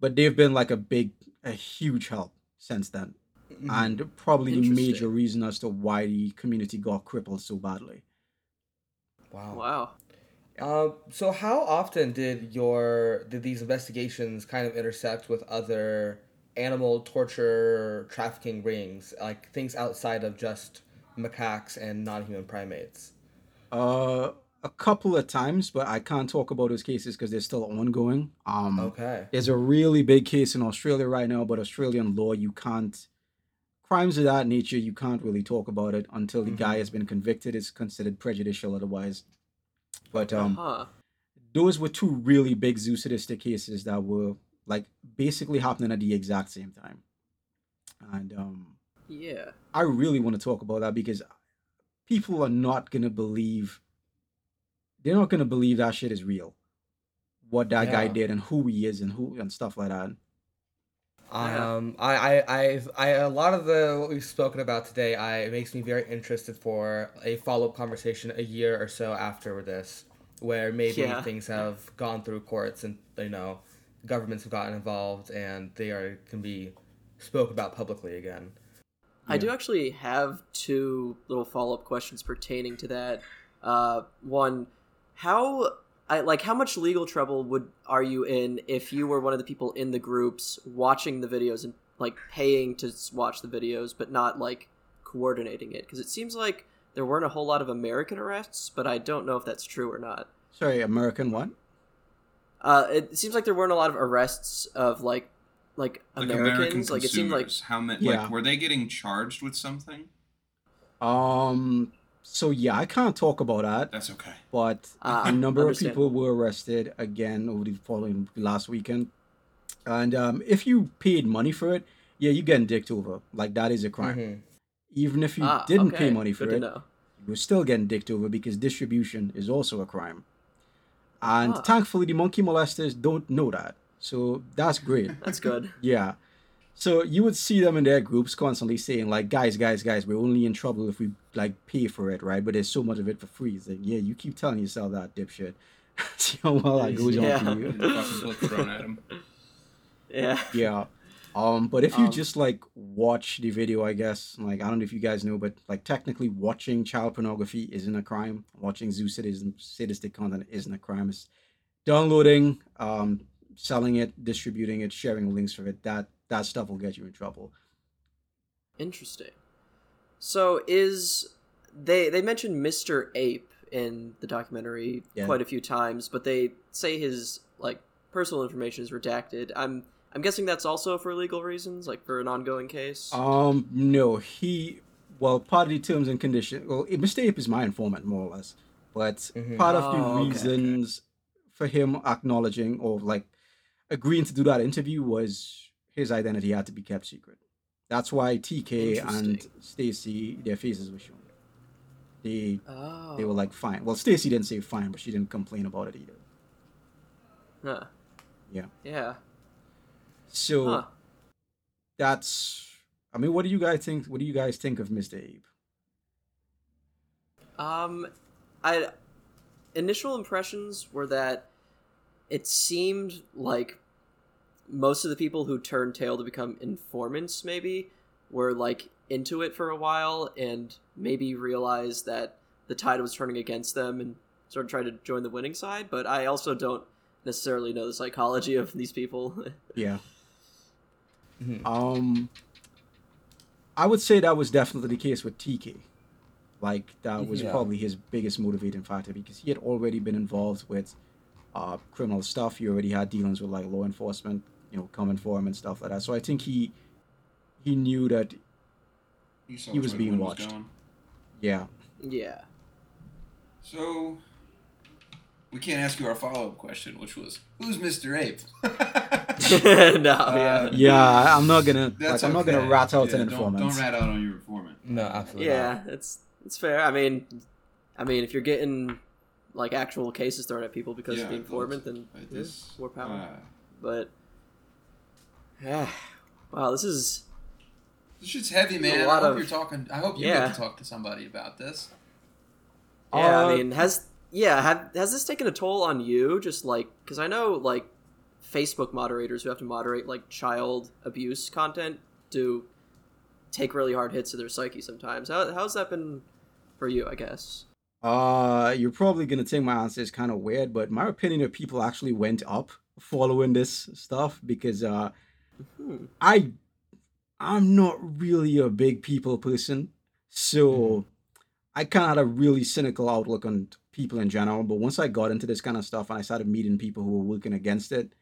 but they've been like a big, a huge help since then, Mhm. and probably the major reason as to why the community got crippled so badly. wow. Wow. Um, so how often did your did these investigations kind of intersect with other animal torture trafficking rings, like things outside of just macaques and non-human primates? Uh, a couple of times, but I can't talk about those cases because they're still ongoing. Um, Okay. there's a really big case in Australia right now, but Australian law, you can't crimes of that nature, you can't really talk about it until the guy Mhm. has been convicted. It's considered prejudicial otherwise. But um, huh. those were two really big zoosadistic cases that were like basically happening at the exact same time. And um, Yeah. I really want to talk about that because people are not gonna believe they're not gonna believe that shit is real. What that guy did and who he is and who and stuff like that. Yeah. Um, I, I, I, I, a lot of the what we've spoken about today, I it makes me very interested for a follow up conversation a year or so after this, where maybe Yeah. things have gone through courts and you know, governments have gotten involved and they are can be spoke about publicly again. I do actually have two little follow up questions pertaining to that. Uh, one, how I like how much legal trouble would are you in if you were one of the people in the groups watching the videos and like paying to watch the videos, but not like coordinating it? Because it seems like there weren't a whole lot of American arrests, but I don't know if that's true or not. Sorry, American what? Uh, it seems like there weren't a lot of arrests of like like Like Americans. American like it seemed like how many? Yeah. Like, were they getting charged with something? Um so yeah, I can't talk about that, That's okay. but Ah, a number of people were arrested again over the following last weekend. And um if you paid money for it, yeah, you're getting dicked over. Like that is a crime. Mhm. Even if you ah, didn't okay, pay money for good it, know. you're still getting dicked over because distribution is also a crime. And Ah. thankfully, the monkey molesters don't know that. So that's great. That's good. yeah. So you would see them in their groups constantly saying, like, guys, guys, guys, we're only in trouble if we, like, pay for it, right? But there's so much of it for free. It's like, yeah, you keep telling yourself that, dipshit. See how well that goes Yeah. on for you. Fucking thrown at him. Yeah. Yeah. Um, but if you Um, just like watch the video, I guess like I don't know if you guys know, but like technically watching child pornography isn't a crime. Watching zoo sadism, sadistic content isn't a crime. It's downloading, um, selling it, distributing it, sharing links for it. That that stuff will get you in trouble. Interesting. So is they they mentioned Mr. Ape in the documentary Yeah. quite a few times, but they say his like personal information is redacted. I'm I'm guessing that's also for legal reasons, like for an ongoing case. Um, no, he well part of the terms and conditions. Well, Mr. Ape is my informant more or less, but Mhm. part of Oh, the okay, okay. reasons for him acknowledging or like agreeing to do that interview was his identity had to be kept secret. That's why TK and Stacy their faces were shown. They oh. they were like fine. Well, Stacy didn't say fine, but she didn't complain about it either. Huh. Yeah. Yeah. So Huh. that's. I mean, what do you guys think? What do you guys think of Mr. Ape? Um, I initial impressions were that it seemed like most of the people who turned tail to become informants maybe were like into it for a while and maybe realized that the tide was turning against them and sort of tried to join the winning side. But I also don't necessarily know the psychology of these people. Yeah. Mhm. Um, I would say that was definitely the case with TK. Like that was Yeah. probably his biggest motivating factor because he had already been involved with uh, criminal stuff. He already had dealings with like law enforcement, you know, coming for him and stuff like that. So I think he he knew that You saw He was being watched. going. yeah. yeah. So we can't ask you our follow up question, which was who's Mr. Ape? no, Uh, yeah. Yeah, I'm not gonna like That's I'm not gonna rat out Yeah, an don't- informant. Don't, rat out on your informant. No, absolutely. Yeah, not. it's it's fair. I mean, I mean, if you're getting like actual cases thrown at people because Yeah, of being those- informant, then yeah, this, more power. uh, but yeah, wow, this is this shit's heavy, A man. I hope of- you're talking. I hope you Yeah. get to talk to somebody about this. yeah. Uh, I mean, has yeah, have, has this taken a toll on you? Just like because I know like Facebook moderators who have to moderate like child abuse content do take really hard hits to their psyche sometimes. How how's that been for you? I guess. Uh, you're probably gonna think my answer is kind of weird, but my opinion of people actually went up following this stuff because uh, I I'm not really a big people person, so mm-hmm. I kind of had a really cynical outlook on people in general. But once I got into this kind of stuff and I started meeting people who were working against it,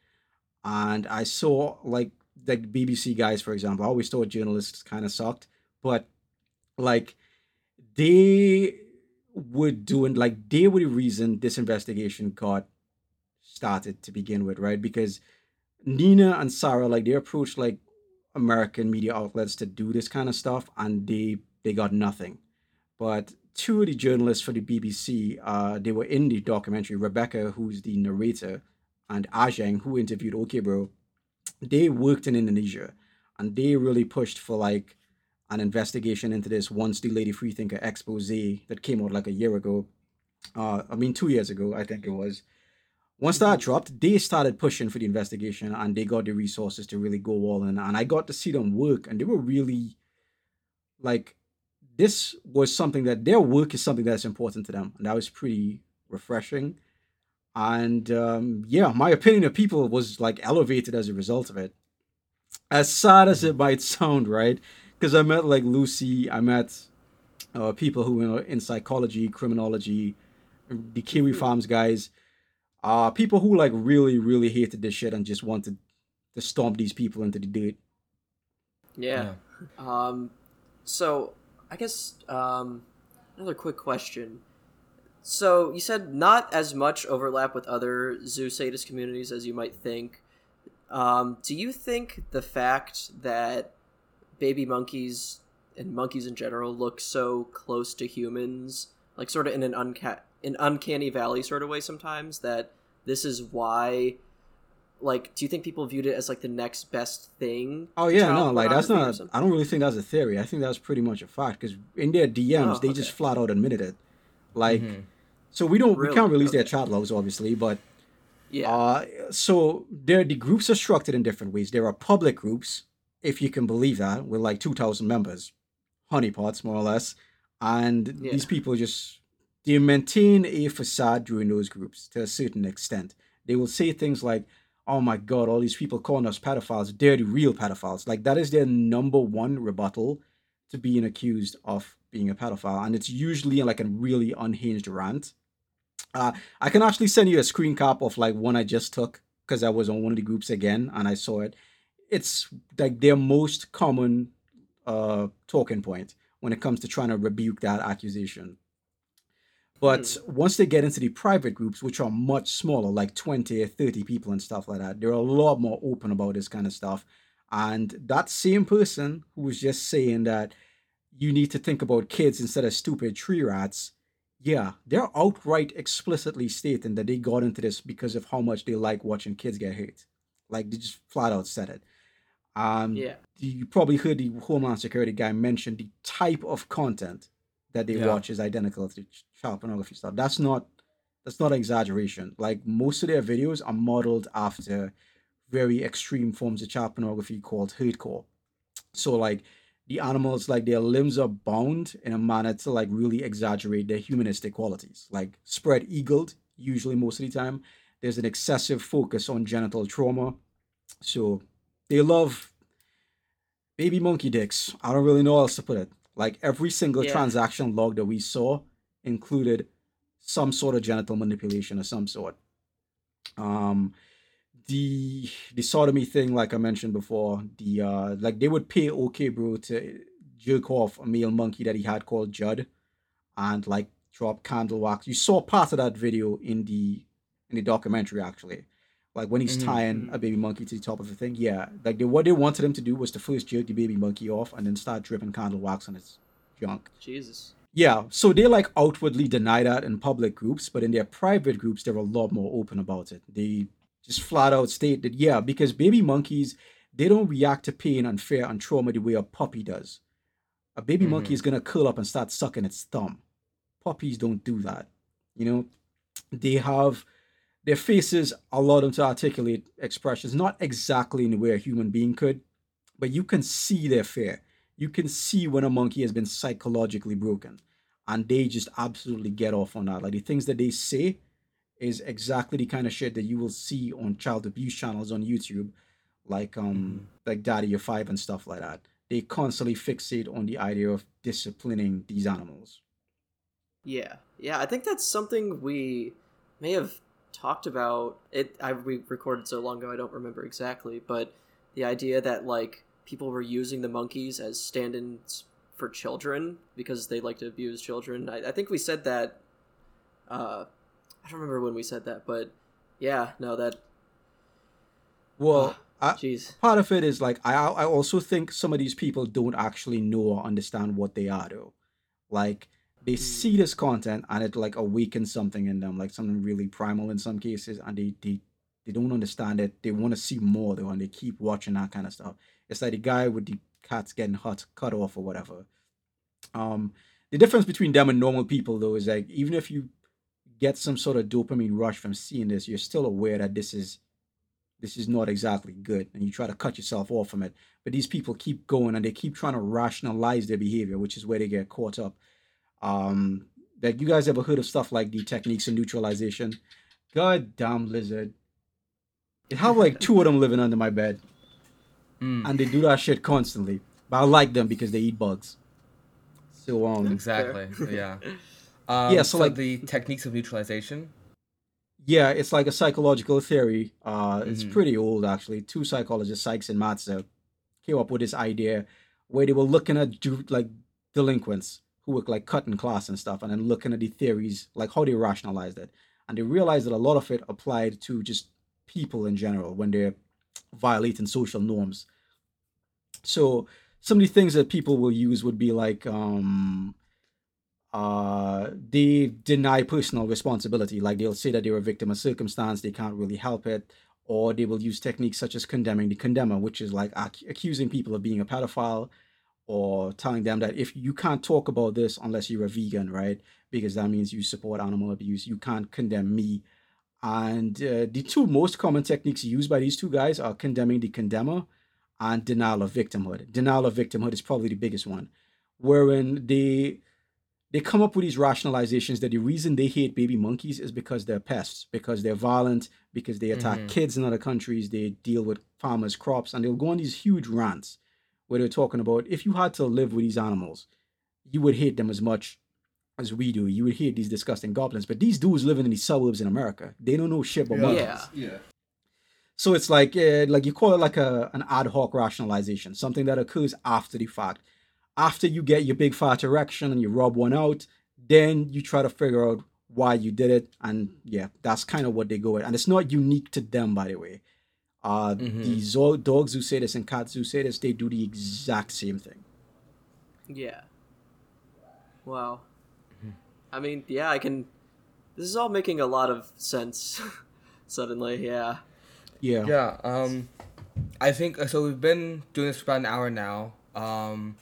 and I saw like the BBC guys, for example, I always thought journalists kind of sucked, but like they were doing like they were the reason this investigation got started to begin with, right? Because Nina and Sarah, like they approached like American media outlets to do this kind of stuff, and they they got nothing. But two of the journalists for the BBC, uh, they were in the documentary. Rebecca, who's the narrator, and Ajeng, who interviewed OK Bro, they worked in Indonesia, and they really pushed for like an investigation into this once the Lady Freethinker expose that came out like a year ago. Uh, I mean, two years ago, I think it was. Once that dropped, they started pushing for the investigation and they got the resources to really go all in. And I got to see them work, and they were really like, this was something that their work is something that's important to them. And that was pretty refreshing. And um, yeah, my opinion of people was like elevated as a result of it. As sad as it might sound, right? Because I met like Lucy, I met uh, people who were in psychology, criminology, the Kiwi Farms guys uh people who like really really hated this shit and just wanted to stomp these people into the dirt yeah. yeah. um so i guess um another quick question so you said not as much overlap with other zoo sadist communities as you might think um do you think the fact that baby monkeys and monkeys in general look so close to humans like sort of in an uncat an uncanny valley sort of way sometimes that this is why like do you think people viewed it as like the next best thing oh yeah no like that's not i don't really think that's a theory i think that's pretty much a fact because in their dms oh, they okay. just flat out admitted it like mm-hmm. so we don't really? we can't release okay. their chat logs obviously but yeah uh, so there the groups are structured in different ways there are public groups if you can believe that with like 2000 members honeypots more or less and yeah. these people just they maintain a facade during those groups to a certain extent. They will say things like, oh my god, all these people calling us pedophiles, they're the real pedophiles. Like that is their number one rebuttal to being accused of being a pedophile. And it's usually like a really unhinged rant. Uh, I can actually send you a screen cap of like one I just took because I was on one of the groups again and I saw it. It's like their most common uh talking point when it comes to trying to rebuke that accusation. But mm. once they get into the private groups, which are much smaller, like 20 or 30 people and stuff like that, they're a lot more open about this kind of stuff. And that same person who was just saying that you need to think about kids instead of stupid tree rats, yeah, they're outright explicitly stating that they got into this because of how much they like watching kids get hurt. Like they just flat out said it. Um, yeah. You probably heard the Homeland Security guy mention the type of content that they yeah. watch is identical to child pornography stuff. That's not that's not exaggeration. Like most of their videos are modeled after very extreme forms of child pornography called hardcore. So like the animals, like their limbs are bound in a manner to like really exaggerate their humanistic qualities. Like spread eagled, usually most of the time. There's an excessive focus on genital trauma. So they love baby monkey dicks. I don't really know how else to put it. Like every single yeah. transaction log that we saw included some sort of genital manipulation of some sort. Um, the the sodomy thing, like I mentioned before, the uh, like they would pay OK Bro to jerk off a male monkey that he had called Judd, and like drop candle wax. You saw part of that video in the in the documentary actually. Like when he's mm-hmm. tying mm-hmm. a baby monkey to the top of the thing. Yeah. Like they, what they wanted him to do was to first jerk the baby monkey off and then start dripping candle wax on its junk. Jesus. Yeah. So they like outwardly deny that in public groups, but in their private groups, they're a lot more open about it. They just flat out state that, yeah, because baby monkeys, they don't react to pain and fear and trauma the way a puppy does. A baby mm-hmm. monkey is gonna curl up and start sucking its thumb. Puppies don't do that. You know, they have their faces allow them to articulate expressions, not exactly in the way a human being could, but you can see their fear. You can see when a monkey has been psychologically broken. And they just absolutely get off on that. Like the things that they say is exactly the kind of shit that you will see on child abuse channels on YouTube, like um mm-hmm. like Daddy of Five and stuff like that. They constantly fixate on the idea of disciplining these animals. Yeah, yeah. I think that's something we may have talked about. It I we recorded so long ago I don't remember exactly, but the idea that like people were using the monkeys as stand-ins for children because they like to abuse children. I, I think we said that. Uh, I don't remember when we said that, but yeah, no, that. Well, I, Jeez. part of it is like I I also think some of these people don't actually know or understand what they are though. Like they see this content and it like awakens something in them, like something really primal in some cases, and they they, they don't understand it. They want to see more though, and they keep watching that kind of stuff. It's like the guy with the cats getting hot cut off or whatever. Um, the difference between them and normal people though is like even if you get some sort of dopamine rush from seeing this, you're still aware that this is this is not exactly good and you try to cut yourself off from it. But these people keep going and they keep trying to rationalize their behavior which is where they get caught up. Um like you guys ever heard of stuff like the techniques of neutralization? God damn lizard. I have like two of them living under my bed Mm, and they do that shit constantly but i like them because they eat bugs so um exactly. yeah. Um, Yeah, so, so, like- the techniques of neutralization. Yeah, it's like a psychological theory. Uh, It's Mhm. pretty old, actually. Two psychologists, Sykes and Matza, came up with this idea where they were looking at ju- like delinquents who were like cut in class and stuff, and then looking at the theories, like how they rationalized it. And they realized that a lot of it applied to just people in general when they're violating social norms. So some of the things that people will use would be like um uh they deny personal responsibility. Like they'll say that they were a victim of circumstance they can't really help it or they will use techniques such as condemning the condemner which is like ac- accusing people of being a pedophile or telling them that if you can't talk about this unless you're a vegan right? Because that means you support animal abuse. You can't condemn me and uh, the two most common techniques used by these two guys are condemning the condemner and denial of victimhood denial of victimhood is probably the biggest one wherein they they come up with these rationalizations that the reason they hate baby monkeys is because they're pests, because they're violent, because they attack Mhm. kids in other countries, they deal with farmers' crops, and they'll go on these huge rants where they're talking about if you had to live with these animals, you would hate them as much as we do. You would hear these disgusting goblins. But these dudes living in these suburbs in America, they don't know shit about Yeah. monkeys. Yeah. Yeah. So it's like uh, like you call it like a an ad hoc rationalization, something that occurs after the fact. After you get your big fat erection and you rub one out, then you try to figure out why you did it, and yeah, that's kind of what they go with. And it's not unique to them, by the way. Uh, Mhm. the zo- dogs who say this and cats who say this, they do the exact same thing. Yeah. Wow. I mean, yeah, I can. This is all making a lot of sense. Suddenly, yeah. Yeah. Yeah. Um, I think so. We've been doing this for about an hour now. Um,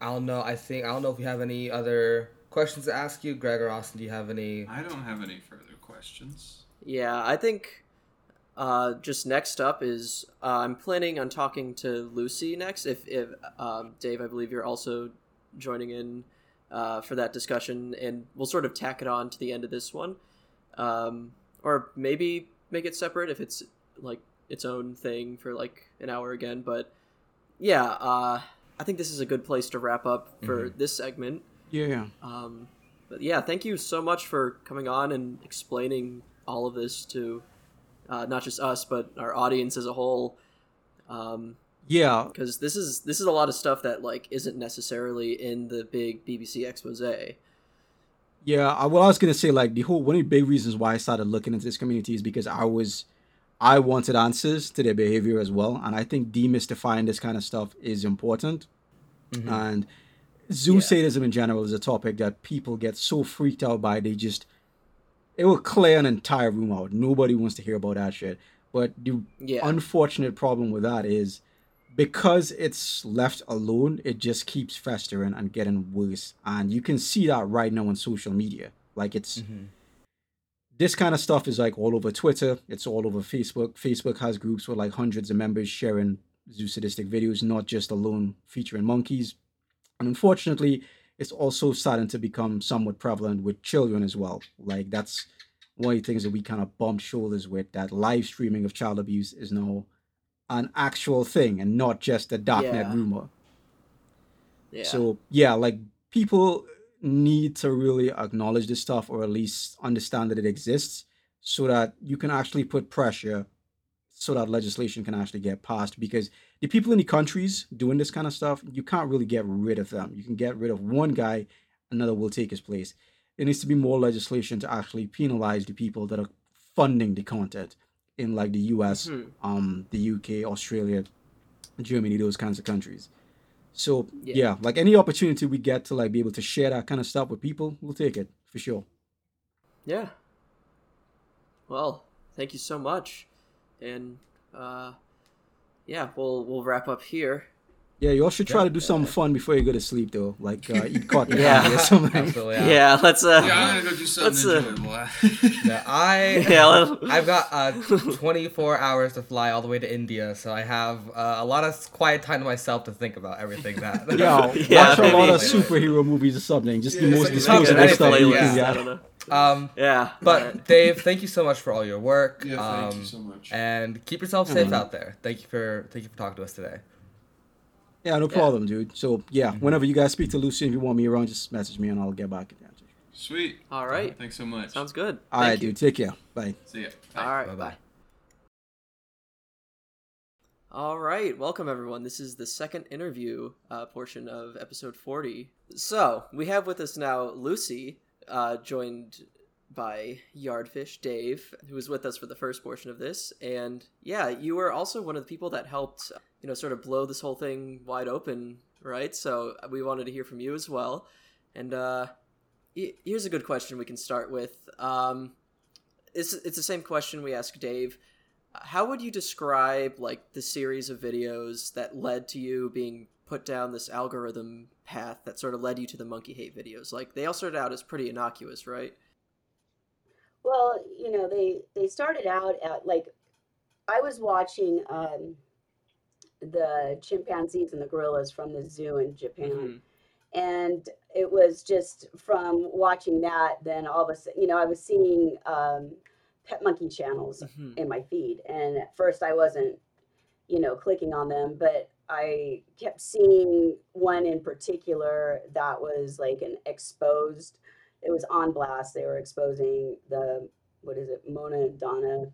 I don't know. I think I don't know if you have any other questions to ask you, Greg or Austin. Do you have any? I don't have any further questions. Yeah, I think uh, just next up is uh, I'm planning on talking to Lucy next. If, if um, Dave, I believe you're also joining in uh, for that discussion, and we'll sort of tack it on to the end of this one, um, or maybe make it separate if it's like its own thing for like an hour again. But yeah, uh, I think this is a good place to wrap up for this segment. Yeah. yeah. Um, but yeah, thank you so much for coming on and explaining all of this to uh, not just us but our audience as a whole. Um, Yeah. because this is this is a lot of stuff that like isn't necessarily in the big BBC expose. Yeah, I, well, I was gonna say like the whole one of the big reasons why I started looking into this community is because I was, I wanted answers to their behavior as well, and I think demystifying this kind of stuff is important. Mhm. And zoo sadism in general is a topic that people get so freaked out by they just, it will clear an entire room out. Nobody wants to hear about that shit. But the Yeah, unfortunate problem with that is because it's left alone, it just keeps festering and getting worse. And you can see that right now on social media. Like it's Mhm. this kind of stuff is like all over Twitter, it's all over Facebook. Facebook has groups with like hundreds of members sharing zoosadistic videos, not just alone featuring monkeys. And unfortunately, it's also starting to become somewhat prevalent with children as well. Like that's one of the things that we kind of bumped shoulders with that live streaming of child abuse is now an actual thing and not just a darknet Yeah. rumor. yeah, So yeah, like people need to really acknowledge this stuff or at least understand that it exists so that you can actually put pressure so that legislation can actually get passed because the people in the countries doing this kind of stuff you can't really get rid of them you can get rid of one guy another will take his place there needs to be more legislation to actually penalize the people that are funding the content in like the us Mhm. um the uk australia germany those kinds of countries so Yeah. yeah. like any opportunity we get to like be able to share that kind of stuff with people we'll take it for sure Yeah. Well, thank you so much, and uh, yeah, we'll we'll wrap up here. Yeah y'all should try to do something fun before you go to sleep though like uh, eat cotton Yeah. candy or something Absolutely. Yeah, Yeah. let's uh, Yeah, I'm gonna go do something Let's, uh, enjoyable. Yeah, I yeah, let- I've got uh 24 hours to fly all the way to India, so I have uh, a lot of quiet time to myself to think about everything that. yeah, Yeah, watch a lot of superhero movies or something just the most it's like- disposable stuff like you can playlist, I don't know. um, Yeah, but. Dave, thank you so much for all your work. yeah, thank um, you so much. And keep yourself safe Mhm. out there. Thank you for thank you for talking to us today. Yeah no Yeah. problem dude so yeah Mm-hmm. whenever you guys speak to lucy if you want me around just message me and i'll get back at you Sweet. all right, Thanks so much. sounds good. all right Thank you. dude take care bye See ya. All right, Bye-bye. bye. All right, welcome everyone. This is the second interview uh, portion of episode 40. So, we have with us now Lucy, uh, joined by Yardfish Dave, who was with us for the first portion of this. And yeah, you were also one of the people that helped, you know, sort of blow this whole thing wide open, right? So, we wanted to hear from you as well. And uh, he- here's a good question we can start with. Um, it's, it's the same question we asked Dave how would you describe like the series of videos that led to you being put down this algorithm path that sort of led you to the monkey hate videos like they all started out as pretty innocuous right Well, you know, they they started out at like I was watching um the chimpanzees and the gorillas from the zoo in Japan. Mhm. And it was just from watching that, then all of a sudden, you know, I was seeing um, pet monkey channels Mhm. in my feed. And at first I wasn't, you know, clicking on them, but I kept seeing one in particular that was like an exposed, it was on blast. They were exposing the, what is it, Mona Donna,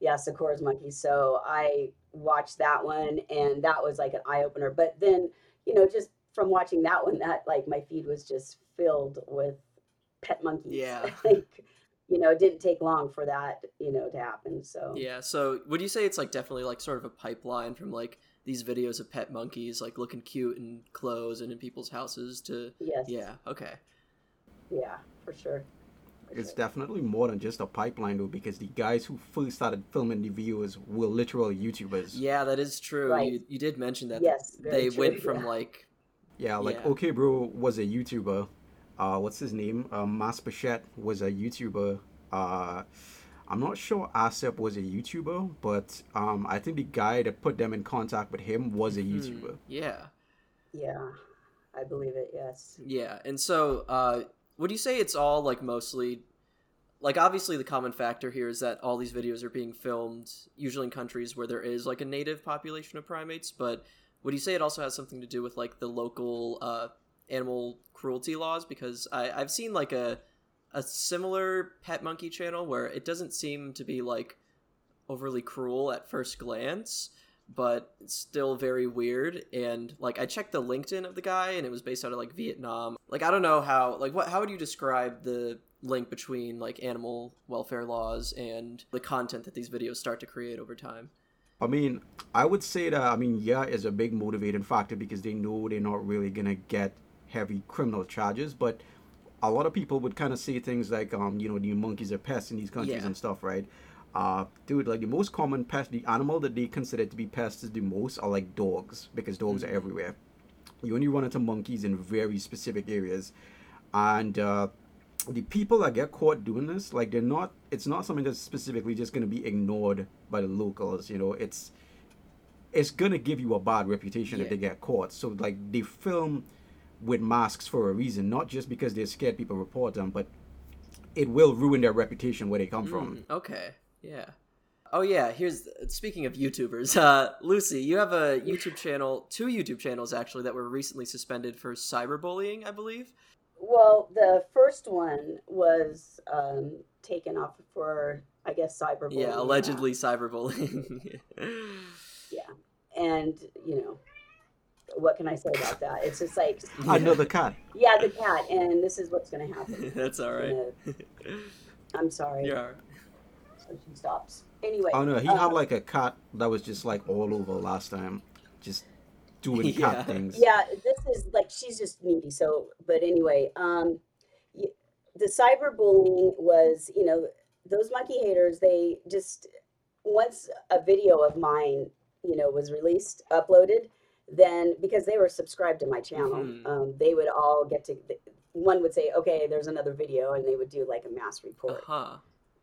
yeah, Sakura's monkey. So I watched that one and that was like an eye opener. But then, you know, just from watching that one, that like my feed was just filled with pet monkeys. Yeah. like, you know, it didn't take long for that, you know, to happen. So yeah so would you say it's like definitely like sort of a pipeline from like these videos of pet monkeys like looking cute in clothes and in people's houses to yes, yeah okay yeah, for sure. For It's definitely more than just a pipeline though, because the guys who first started filming the videos were literal YouTubers. yeah that is true Right. you, you did mention that Yes, they true, went from yeah. like Yeah, like Yeah. OK Bro was a YouTuber. Uh, what's his name? Uh, Mas Bichette was a YouTuber. Uh, I'm not sure Asep was a YouTuber, but um, I think the guy that put them in contact with him was a hmm, YouTuber. yeah Yeah, I believe it. Yes. Yeah, and so uh, would you say it's all like mostly like obviously the common factor here is that all these videos are being filmed usually in countries where there is like a native population of primates, but would you say it also has something to do with like the local uh, animal cruelty laws? Because I, I've seen like a a similar pet monkey channel where it doesn't seem to be like overly cruel at first glance but still very weird and like i checked the linkedin of the guy and it was based out of like vietnam like i don't know how like what how would you describe the link between like animal welfare laws and the content that these videos start to create over time I mean, I would say that I mean, yeah, is a big motivating factor because they know they're not really gonna get heavy criminal charges, but a lot of people would kind of say things like, um, you know, the monkeys are pests in these countries Yeah. and stuff, right? Uh, dude, like the most common pest, the animal that they consider to be pests the most are like dogs because dogs are everywhere. You only run into monkeys in very specific areas, and uh, the people that get caught doing this, like they're not. It's not something that's specifically just gonna be ignored by the locals. You know, it's it's gonna give you a bad reputation Yeah. if they get caught. So like they film with masks for a reason, not just because they're scared people report them, but it will ruin their reputation where they come from. Mm, okay yeah oh yeah here's speaking of youtubers uh lucy you have a youtube channel two youtube channels actually that were recently suspended for cyberbullying i believe Well, the first one was um, taken off for, I guess, cyberbullying. Yeah, allegedly cyberbullying. Yeah, and you know, what can I say about that? It's just like, I know the cat. yeah, the cat, and this is what's going to happen. That's all right. I'm sorry. Yeah. So she stops. Anyway. Oh no, he uh, had like a cat that was just like all over last time, just doing Yeah. cat things. yeah this is like she's just needy so but anyway um y- the cyberbullying was you know those monkey haters they just once a video of mine you know was released uploaded then because they were subscribed to my channel Mhm. um, they would all get to one would say okay there's another video and they would do like a mass report Uh-huh.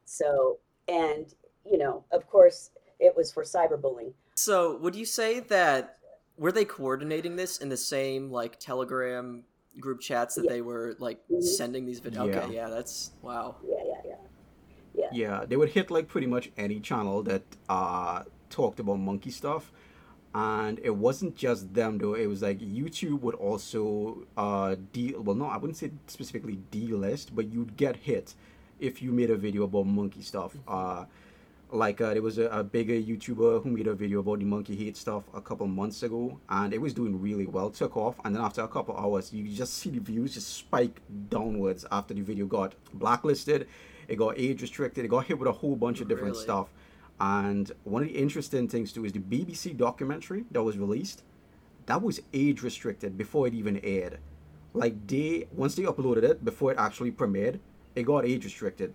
so and you know of course it was for cyberbullying So, would you say that were they coordinating this in the same like Telegram group chats that Yeah. they were like Mhm. sending these videos? Yeah. Okay, yeah, that's wow. yeah yeah yeah Yeah, they would hit like pretty much any channel that uh talked about monkey stuff. And it wasn't just them though, it was like YouTube would also uh deal well no, I wouldn't say specifically delist, but you'd get hit if you made a video about monkey stuff. Uh like uh, there was a, a bigger YouTuber who made a video about the monkey hate stuff a couple months ago, and it was doing really well. Took off, and then after a couple hours, you just see the views just spike downwards after the video got blacklisted. It got age restricted. It got hit with a whole bunch of different Really? stuff. And one of the interesting things too is the BBC documentary that was released. That was age restricted before it even aired. Like they once they uploaded it before it actually premiered, it got age restricted.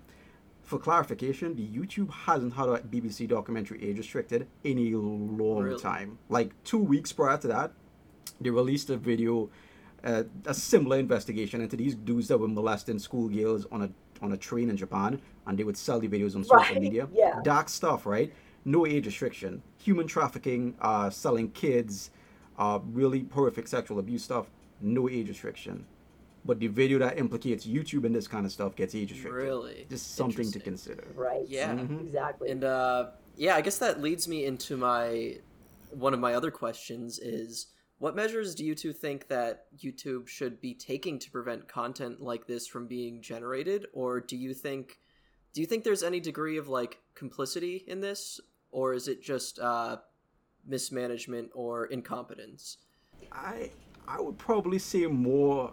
For clarification, the YouTube hasn't had a BBC documentary age restricted in a long Really? time. Like two weeks prior to that, they released a video, uh, a similar investigation into these dudes that were molesting schoolgirls on a on a train in Japan, and they would sell the videos on social Right, media. yeah. Dark stuff, right? No age restriction. Human trafficking, uh, selling kids, uh, really horrific sexual abuse stuff. No age restriction. But the video that implicates YouTube and this kind of stuff gets age restricted. Really? Just something to consider. right Yeah. Mhm. exactly And uh yeah, I guess that leads me into my one of my other questions is what measures do you two think that YouTube should be taking to prevent content like this from being generated or do you think do you think there's any degree of like complicity in this or is it just uh mismanagement or incompetence? I I would probably say more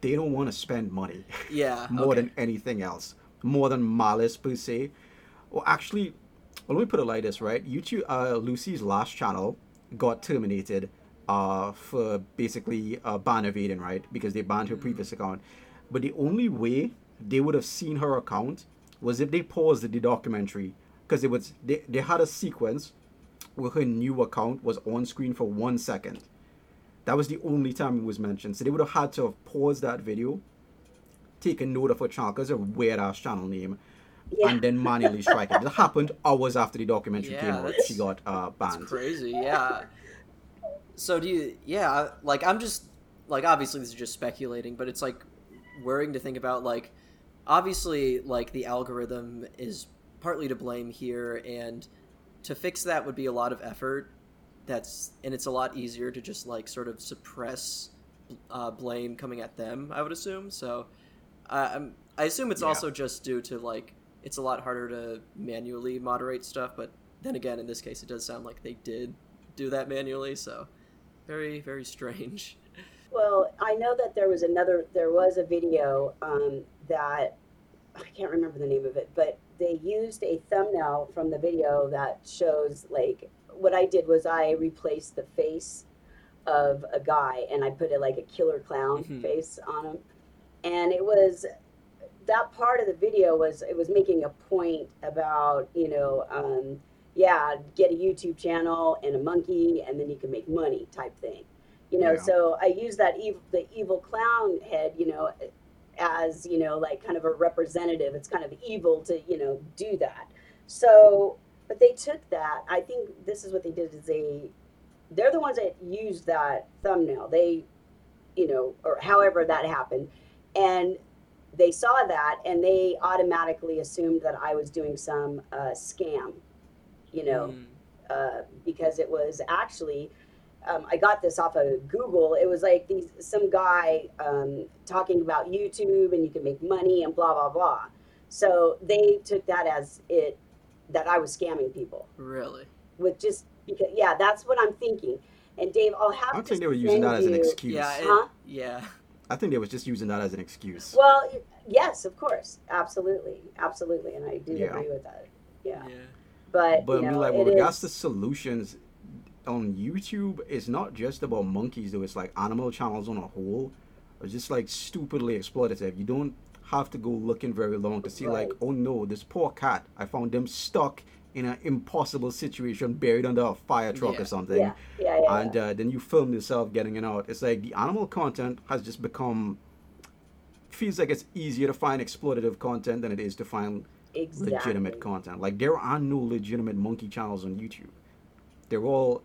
they don't want to spend money Yeah. more okay. than anything else. More than malice per se. Well actually well, let me put it like this, right? YouTube uh Lucy's last channel got terminated uh for basically uh ban evading, right? Because they banned her previous account. But the only way they would have seen her account was if they paused the documentary because it was they, they had a sequence where her new account was on screen for one second. That was the only time it was mentioned. So they would have had to have paused that video, taken note of her channel because it's a weird ass channel name, yeah and then manually strike it. It happened hours after the documentary came out. She got uh, banned. crazy, yeah. So do you? Yeah, like I'm just like obviously this is just speculating, but it's like worrying to think about like obviously like the algorithm is partly to blame here, and to fix that would be a lot of effort. That's and it's a lot easier to just like sort of suppress uh, blame coming at them. I would assume so. Uh, I'm, I assume it's Yeah. also just due to like it's a lot harder to manually moderate stuff, but then again, in this case, it does sound like they did do that manually. So very very strange. Well, I know that there was another, there was a video um, that I can't remember the name of it, but they used a thumbnail from the video that shows like what I did was I replaced the face of a guy and I put it like a killer clown Mhm. face on him, and it was that part of the video was it was making a point about you know um, yeah get a YouTube channel and a monkey and then you can make money type thing you know Yeah. so i use that evil the evil clown head you know as you know like kind of a representative it's kind of evil to you know do that so but they took that i think this is what they did is they they're the ones that used that thumbnail they you know or however that happened and they saw that and they automatically assumed that i was doing some uh, scam you know Mm. uh, because it was actually um, I got this off of Google. It was like these some guy um, talking about YouTube and you can make money and blah blah blah. So they took that as it that I was scamming people Really? with just because yeah, that's what I'm thinking. And Dave, I'll have I to think they were using that as an excuse. Yeah. it- Huh? yeah. I think they was just using that as an excuse. Well, yes, of course, absolutely, absolutely, and I do Yeah. agree with that. Yeah, Yeah. but But you I mean, know, like, it with regards to solutions on YouTube, it's not just about monkeys, though. It's like animal channels on a whole are just like stupidly exploitative. You don't have to go looking very long to see, like, oh no, this poor cat, I found them stuck in an impossible situation, buried under a fire truck Yeah. or something. yeah, yeah, yeah, and uh, then you film yourself getting it out. It's like the animal content has just become feels like it's easier to find exploitative content than it is to find exactly. legitimate content. Like there are no legitimate monkey channels on YouTube. They're all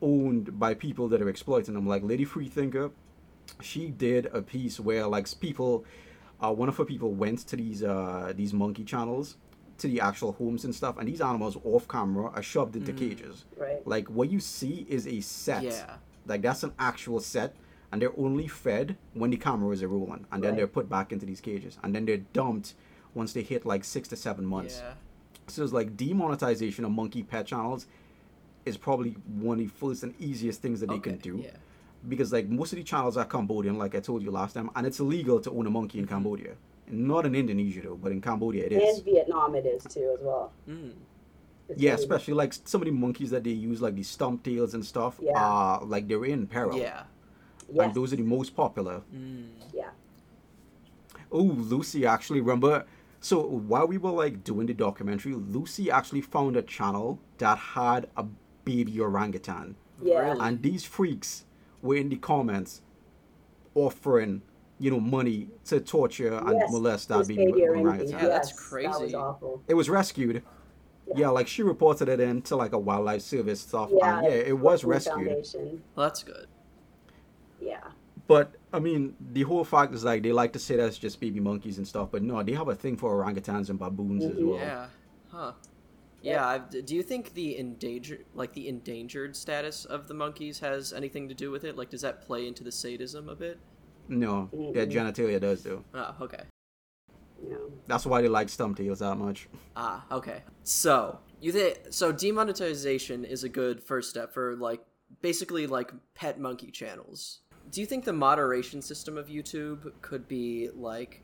owned by people that are exploiting them. Like Lady Freethinker, she did a piece where like people, uh, one of her people went to these uh these monkey channels, to the actual homes and stuff, and these animals off camera are shoved into cages. Right. Like what you see is a set. Yeah. Like that's an actual set, and they're only fed when the cameras are rolling, and then Right. they're put back into these cages, and then they're dumped once they hit like six to seven months. Yeah. So it's like demonetization of monkey pet channels is probably one of the first and easiest things that they can do. Yeah. Because like most of the channels are Cambodian, like I told you last time, and it's illegal to own a monkey in. Cambodia. Not in Indonesia though, but in Cambodia it is. And Vietnam it is too as well. Mm. Yeah, really- especially like some of the monkeys that they use, like the stump tails and stuff, Yeah. are like they're in peril. Yeah. Yes. And those are the most popular. Mm. yeah. Oh, Lucy actually remember. So while we were like doing the documentary, Lucy actually found a channel that had a baby orangutan, Yeah. Really? and these freaks were in the comments offering, you know, money to torture and Yes, molest that this baby, baby orangutan. orangutan. Yeah, that's Yes, That crazy. was awful. It was rescued. Yeah. like she reported it in to like a wildlife service stuff. Yeah. and yeah, it was rescued. Foundation. Well, that's good. Yeah. But I mean, the whole fact is like they like to say that's just baby monkeys and stuff, but no, they have a thing for orangutans and baboons as Mhm. well. Yeah. Huh. Yeah. I've, do you think the endangered, like the endangered status of the monkeys, has anything to do with it? Like, does that play into the sadism a bit? No, their Mm-mm. genitalia does though. Oh, okay. You know. That's why they like stump tails that much. Ah, okay. So you think so? Demonetization is a good first step for like basically like pet monkey channels. Do you think the moderation system of YouTube could be like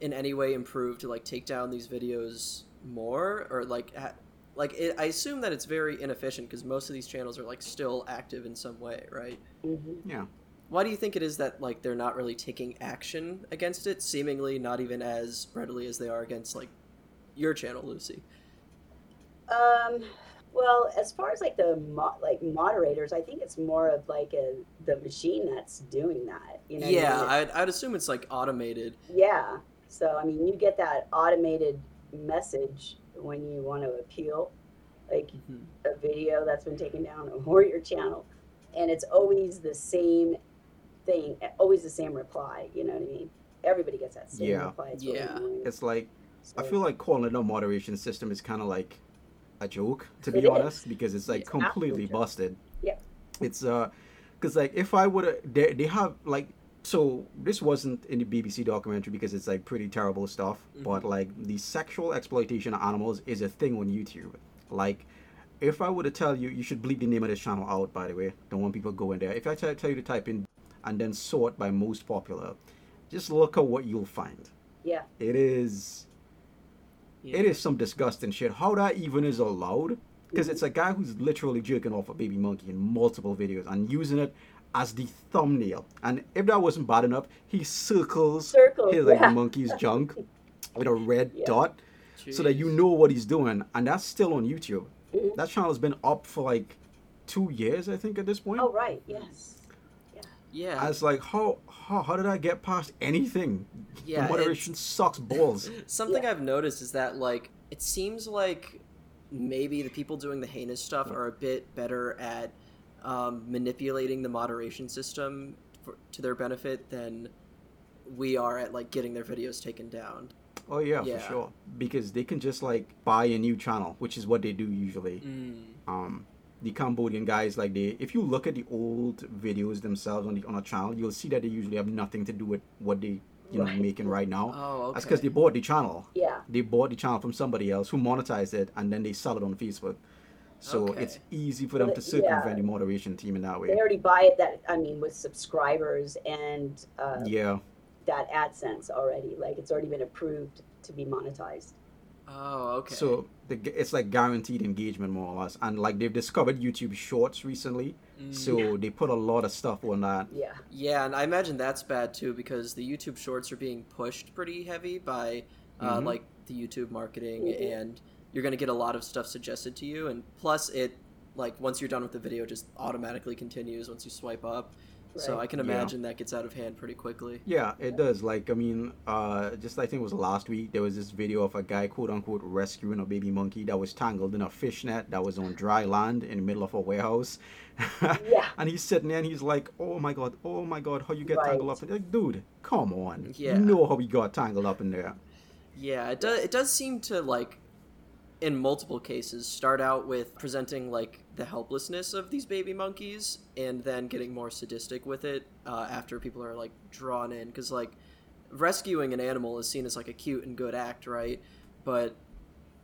in any way improved to like take down these videos more or like ha- like it, I assume that it's very inefficient because most of these channels are like still active in some way, right? hmm Yeah. Why do you think it is that like they're not really taking action against it, seemingly not even as readily as they are against like your channel, Lucy? Um, well, as far as like the mo- like moderators, I think it's more of like a the machine that's doing that. You know? what I yeah, mean? I'd, I'd assume it's like automated. Yeah. So I mean, you get that automated message when you want to appeal, like Mhm. a video that's been taken down or your channel, and it's always the same thing, always the same reply. You know what I mean? Everybody gets that same Yeah. reply. It's Yeah. annoying. It's like I feel like calling it a moderation system is kind of like a joke, to be It is. honest, because it's like It's completely busted. Yeah. It's uh, cause like if I would have, they they have like so this wasn't in the BBC documentary because it's like pretty terrible stuff, mm-hmm. but like the sexual exploitation of animals is a thing on YouTube. Like. If I were to tell you, you should bleep the name of this channel out. By the way, don't want people going there. If I tell tell you to type in and then sort by most popular, just look at what you'll find. Yeah. It is Yeah. it is some disgusting shit. How that even is allowed? Because it's mm-hmm. a guy who's literally jerking off a baby monkey in multiple videos and using it as the thumbnail. And if that wasn't bad enough, he circles Circles, his like yeah. monkey's junk with a red Yeah. dot so that you know what he's doing. And that's still on YouTube. Mhm. That channel's been up for like two years, I think, at this point. Oh right. Yes. Yeah. I was like, how, how how did I get past anything? Yeah, the moderation sucks balls. Something Yeah. I've noticed is that like it seems like maybe the people doing the heinous stuff are a bit better at um, manipulating the moderation system for, to their benefit than we are at like getting their videos taken down. Oh yeah, Yeah. for sure. Because they can just like buy a new channel, which is what they do usually. Mm. Um, the Cambodian guys, like they, if you look at the old videos themselves on the on a channel, you'll see that they usually have nothing to do with what they you know making right now. Oh, okay. That's because they bought the channel. Yeah. They bought the channel from somebody else who monetized it, and then they sell it on Facebook. So Okay. it's easy for them Well, to yeah. circumvent the moderation team in that way. They already buy it that I mean with subscribers and uh, Yeah, that AdSense already. Like it's already been approved to be monetized. Oh, okay. so the, it's like guaranteed engagement more or less, and like they've discovered YouTube Shorts recently, Mm. so they put a lot of stuff on that. Yeah. Yeah, and I imagine that's bad too because the YouTube Shorts are being pushed pretty heavy by uh, Mhm. like the YouTube marketing, Mhm. and you're gonna get a lot of stuff suggested to you, and plus it like once you're done with the video, just automatically continues once you swipe up. So I can Yeah. imagine that gets out of hand pretty quickly. Yeah, it does. Like, I mean, uh, just I think it was last week, there was this video of a guy, quote unquote, rescuing a baby monkey that was tangled in a fish net that was on dry land in the middle of a warehouse. Yeah. and he's sitting there and he's like, oh my god, oh my god, how you get Right. tangled up? in Like, dude, come on. Yeah. You know how we got tangled up in there. Yeah, it does. It does seem to like, in multiple cases, start out with presenting like the helplessness of these baby monkeys, and then getting more sadistic with it uh, after people are like drawn in. Because like, rescuing an animal is seen as like a cute and good act, right? But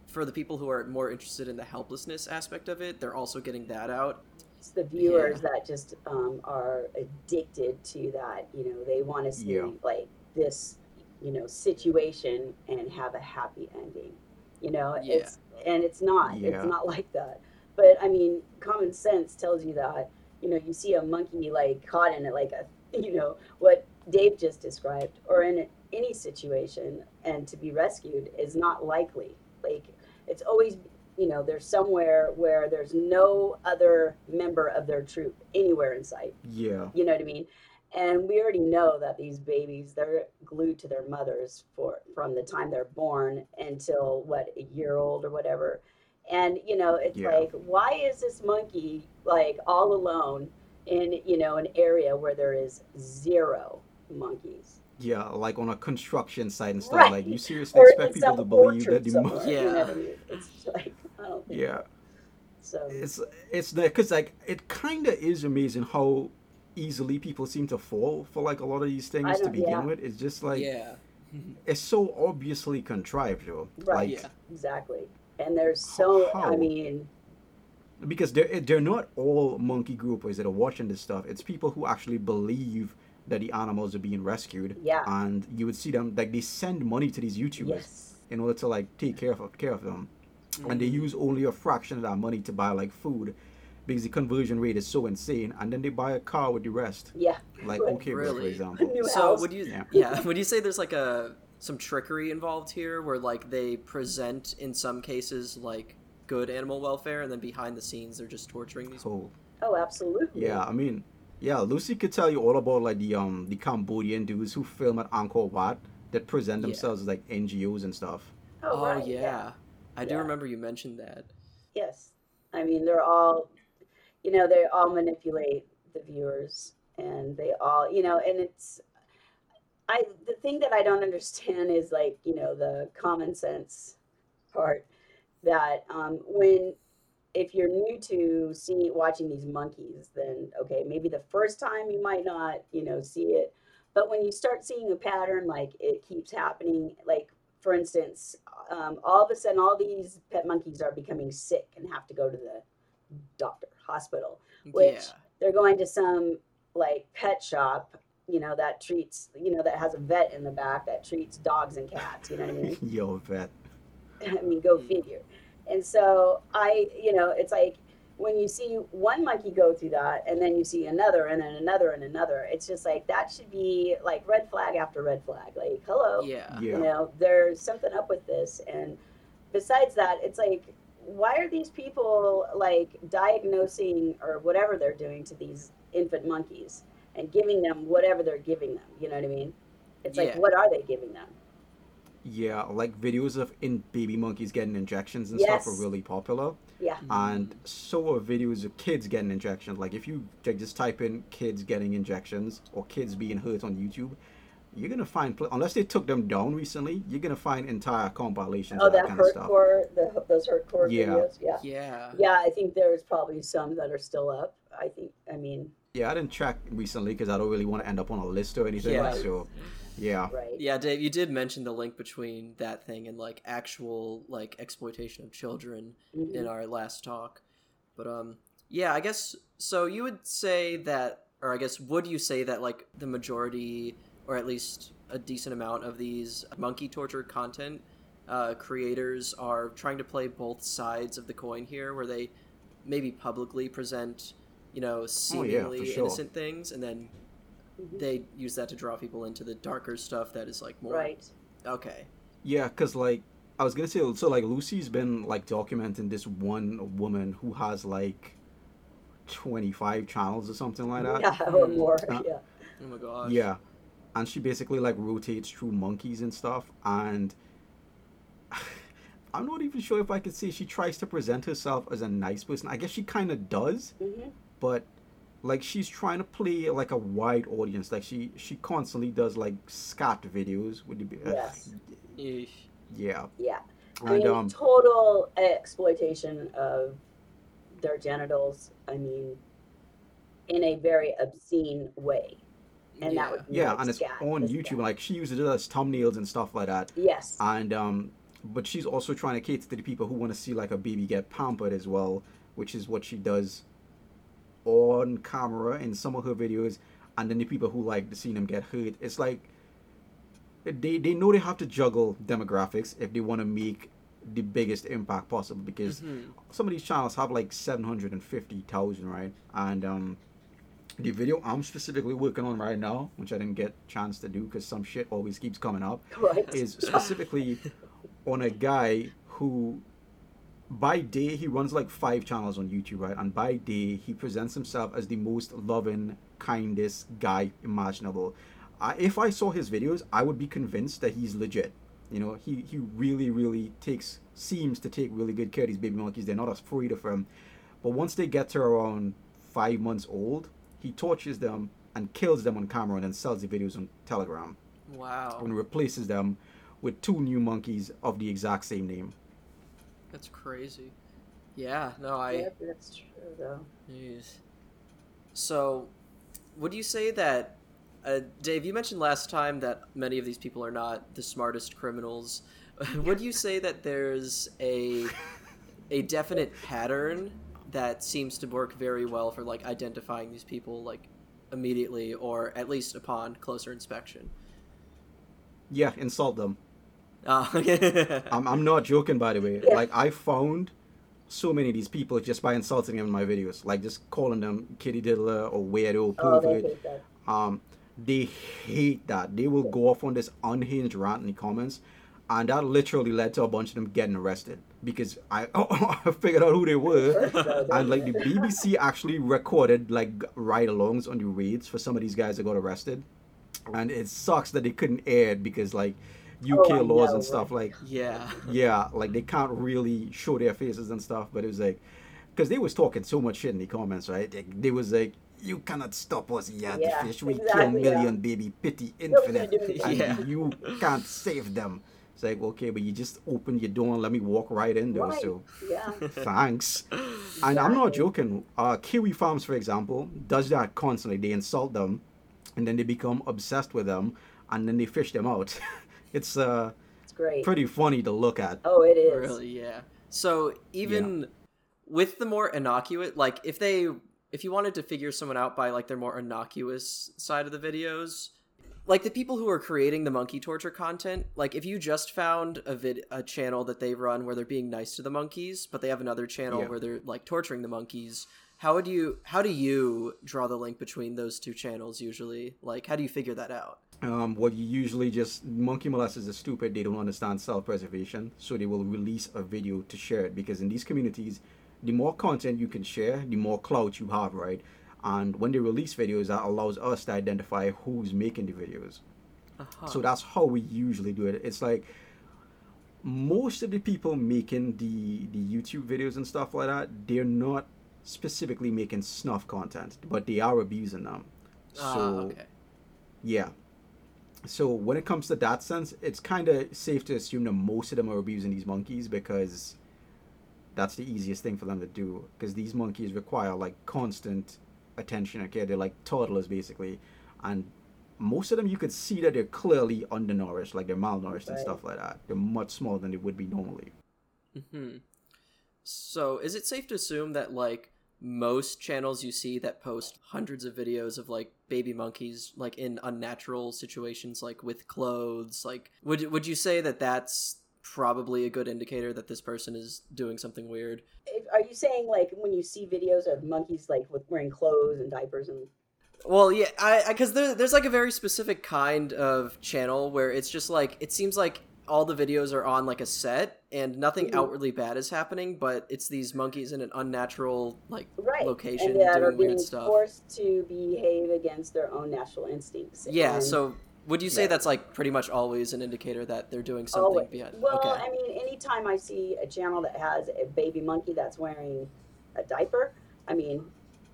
for the people who are more interested in the helplessness aspect of it, they're also getting that out. It's the viewers that just um, are addicted to that. You know, they want to see Yeah. like this, you know, situation and have a happy ending. You know, Yeah. it's and it's not. Yeah. It's not like that. But I mean, common sense tells you that. You know, you see a monkey like caught in it, like a, you know, what Dave just described, or in any situation, and to be rescued is not likely. Like it's always you know, they're somewhere where there's no other member of their troop anywhere in sight. Yeah. You know what I mean? And we already know that these babies, they're glued to their mothers for from the time they're born until what a year old or whatever. And you know, it's Yeah. like, why is this monkey like all alone in you know an area where there is zero monkeys? Yeah, like on a construction site and stuff. Right. Like, you seriously Or expect people to believe that the monkey. you know Yeah. I mean? It's like I don't think Yeah. so. it's it's because like it kind of is amazing how easily people seem to fall for like a lot of these things to begin yeah. with it's just like yeah. it's so obviously contrived though Right. like Yeah. Exactly. And there's so, How? I mean, because they're they're not all monkey groupers that are watching this stuff it's people who actually believe that the animals are being rescued Yeah. and you would see them like they send money to these youtubers yes. in order to like take care of care of them and they mm-hmm. use only a fraction of that money to buy like food because the conversion rate is so insane and then they buy a car with the rest Yeah. like Right. okay bro, for example So house. would you Yeah. yeah. would you say there's like a some trickery involved here where like they present in some cases like good animal welfare and then behind the scenes they're just torturing these so Oh, absolutely. Yeah, I mean, yeah, Lucy could tell you all about like the um the Cambodian dudes who film at Angkor Wat that present Yeah. themselves as like NGOs and stuff. Oh, Oh, right. yeah. I do Yeah. remember you mentioned that. Yes. I mean, they're all, you know, they all manipulate the viewers and they all, you know, and it's, I, the thing that I don't understand is like, you know, the common sense part that um, when, if you're new to see watching these monkeys, then okay, maybe the first time you might not, you know, see it, but when you start seeing a pattern, like it keeps happening, like for instance, um, all of a sudden, all these pet monkeys are becoming sick and have to go to the doctor, hospital. Which- yeah. They're going to some like pet shop, you know, that treats, you know, that has a vet in the back that treats dogs and cats. You know what I mean? Yo, vet. I mean, go mm. figure. And so I, you know, it's like when you see one monkey go through that, and then you see another, and then another, and another. It's just like that should be like red flag after red flag. Like, hello, Yeah. Yeah. you know there's something up with this and besides that it's like why are these people like diagnosing or whatever they're doing to these infant monkeys and giving them whatever they're giving them? You know what i mean? It's like what are they giving them? Yeah, like videos of in baby monkeys getting injections and stuff are really popular. yeah. And so are videos of kids getting injections. Like if you like, just type in kids getting injections or kids being hurt on YouTube, you're gonna find unless they took them down recently, you're gonna find entire compilations Oh, of that, that kind of stuff. hardcore, the those hardcore Yeah. videos. Yeah. Yeah. Yeah, I think there's probably some that are still up. I think. I mean, Yeah, I didn't check recently because I don't really want to end up on a list or anything. Yeah. So, yeah, right. Yeah, Dave, you did mention the link between that thing and like actual like exploitation of children Mhm. in our last talk. But um yeah, I guess so you would say that or I guess would you say that like the majority or at least a decent amount of these monkey torture content uh, creators are trying to play both sides of the coin here where they maybe publicly present you know Oh, yeah, for seemingly sure. innocent things and then Mhm. they use that to draw people into the darker stuff that is like more Right. okay yeah, because like I was gonna say, so like Lucy's been like documenting this one woman who has like twenty five channels or something like that. Yeah, or more. Uh, yeah. oh my gosh Yeah, and she basically like rotates through monkeys and stuff, and I'm not even sure if I could say she tries to present herself as a nice person. I guess she kind of does, hmm but like she's trying to play like a wide audience. Like she she constantly does like scat videos. Would you be? Yes. Yeah, Yeah. I and mean, um, total exploitation of their genitals. I mean, in a very obscene way. And that would be yeah, like and it's scat, on YouTube. scat. Like she uses it as thumbnails and stuff like that. Yes. and um but she's also trying to cater to the people who want to see like a baby get pampered as well which is what she does on camera in some of her videos and then the people who like to see them get hurt it's like they they know they have to juggle demographics if they want to make the biggest impact possible because Mhm. some of these channels have like 750,000 right and um the video I'm specifically working on right now which I didn't get chance to do because some shit always keeps coming up right. is specifically on a guy who by day he runs like five channels on YouTube, right? And by day he presents himself as the most loving, kindest guy imaginable. I, if I saw his videos, I would be convinced that he's legit. You know, he he really really takes seems to take really good care of these baby monkeys. They're not afraid of him. But once they get to around five months old, he tortures them and kills them on camera and then sells the videos on Telegram wow and replaces them with two new monkeys of the exact same name. that's crazy yeah no i Yep, that's true, though. Jeez. So, would you say that, uh, Dave? You mentioned last time that many of these people are not the smartest criminals. would you say that there's a a definite pattern that seems to work very well for like identifying these people like immediately or at least upon closer inspection? Yeah, insult them. Uh, I'm, I'm not joking, by the way. Yeah. Like, I found so many of these people just by insulting them in my videos. Like, just calling them kitty diddler or weirdo, Oh, they pervert. hate that. um, they hate that. They will go off on this unhinged rant in the comments, and that literally led to a bunch of them getting arrested because I, I figured out who they were. And like the BBC actually recorded like ride-alongs on the raids for some of these guys that got arrested, and it sucks that they couldn't air it because like UK Oh, laws know, and stuff like yeah. yeah, like they can't really show their faces and stuff. But it was like because they was talking so much shit in the comments, right? They, they was like. You cannot stop us yet, Yeah, fish. We kill exactly, yeah. million baby pity What we gonna infinite, do and Yeah. you can't save them. It's like okay, but you just open your door and let me walk right in there. Right. So Yeah. thanks. And I'm not joking. Uh, Kiwi Farms, for example, does that constantly. They insult them, and then they become obsessed with them, and then they fish them out. it's uh, It's great. pretty funny to look at. Oh, it is. Really, yeah. So even with the more innocuous, like if they, if you wanted to figure someone out by like their more innocuous side of the videos, like the people who are creating the monkey torture content, like if you just found a vid, a channel that they run where they're being nice to the monkeys, but they have another channel Yeah. where they're like torturing the monkeys. How would you? How do you draw the link between those two channels usually? Like, how do you figure that out? Um, what you usually just monkey molesters are stupid. They don't understand self-preservation, so they will release a video to share it. Because in these communities, the more content you can share, the more clout you have, right? And when they release videos, that allows us to identify who's making the videos. Uh-huh. So that's how we usually do it. It's like most of the people making the the YouTube videos and stuff like that, they're not specifically making snuff content, but they are abusing them. So Ah, okay. yeah. So when it comes to that sense, it's kind of safe to assume that most of them are abusing these monkeys because that's the easiest thing for them to do. Because these monkeys require like constant attention. Okay, they're like toddlers basically, and most of them you could see that they're clearly undernourished, like they're malnourished and stuff like that. They're much smaller than they would be normally. Hmm. So, is it safe to assume that like most channels you see that post hundreds of videos of like baby monkeys like in unnatural situations like with clothes, like would would you say that that's probably a good indicator that this person is doing something weird? If- Are you saying like when you see videos of monkeys like with wearing clothes and diapers and Well, yeah, I because there, there's like a very specific kind of channel where it's just like it seems like all the videos are on like a set and nothing Mhm. outwardly bad is happening, but it's these monkeys in an unnatural like right location and that are doing weird being stuff. forced to behave against their own natural instincts. Yeah, And so would you say Yeah. that's like pretty much always an indicator that they're doing something always- behind? Well, okay. I mean, anytime I see a channel that has a baby monkey that's wearing a diaper, I mean,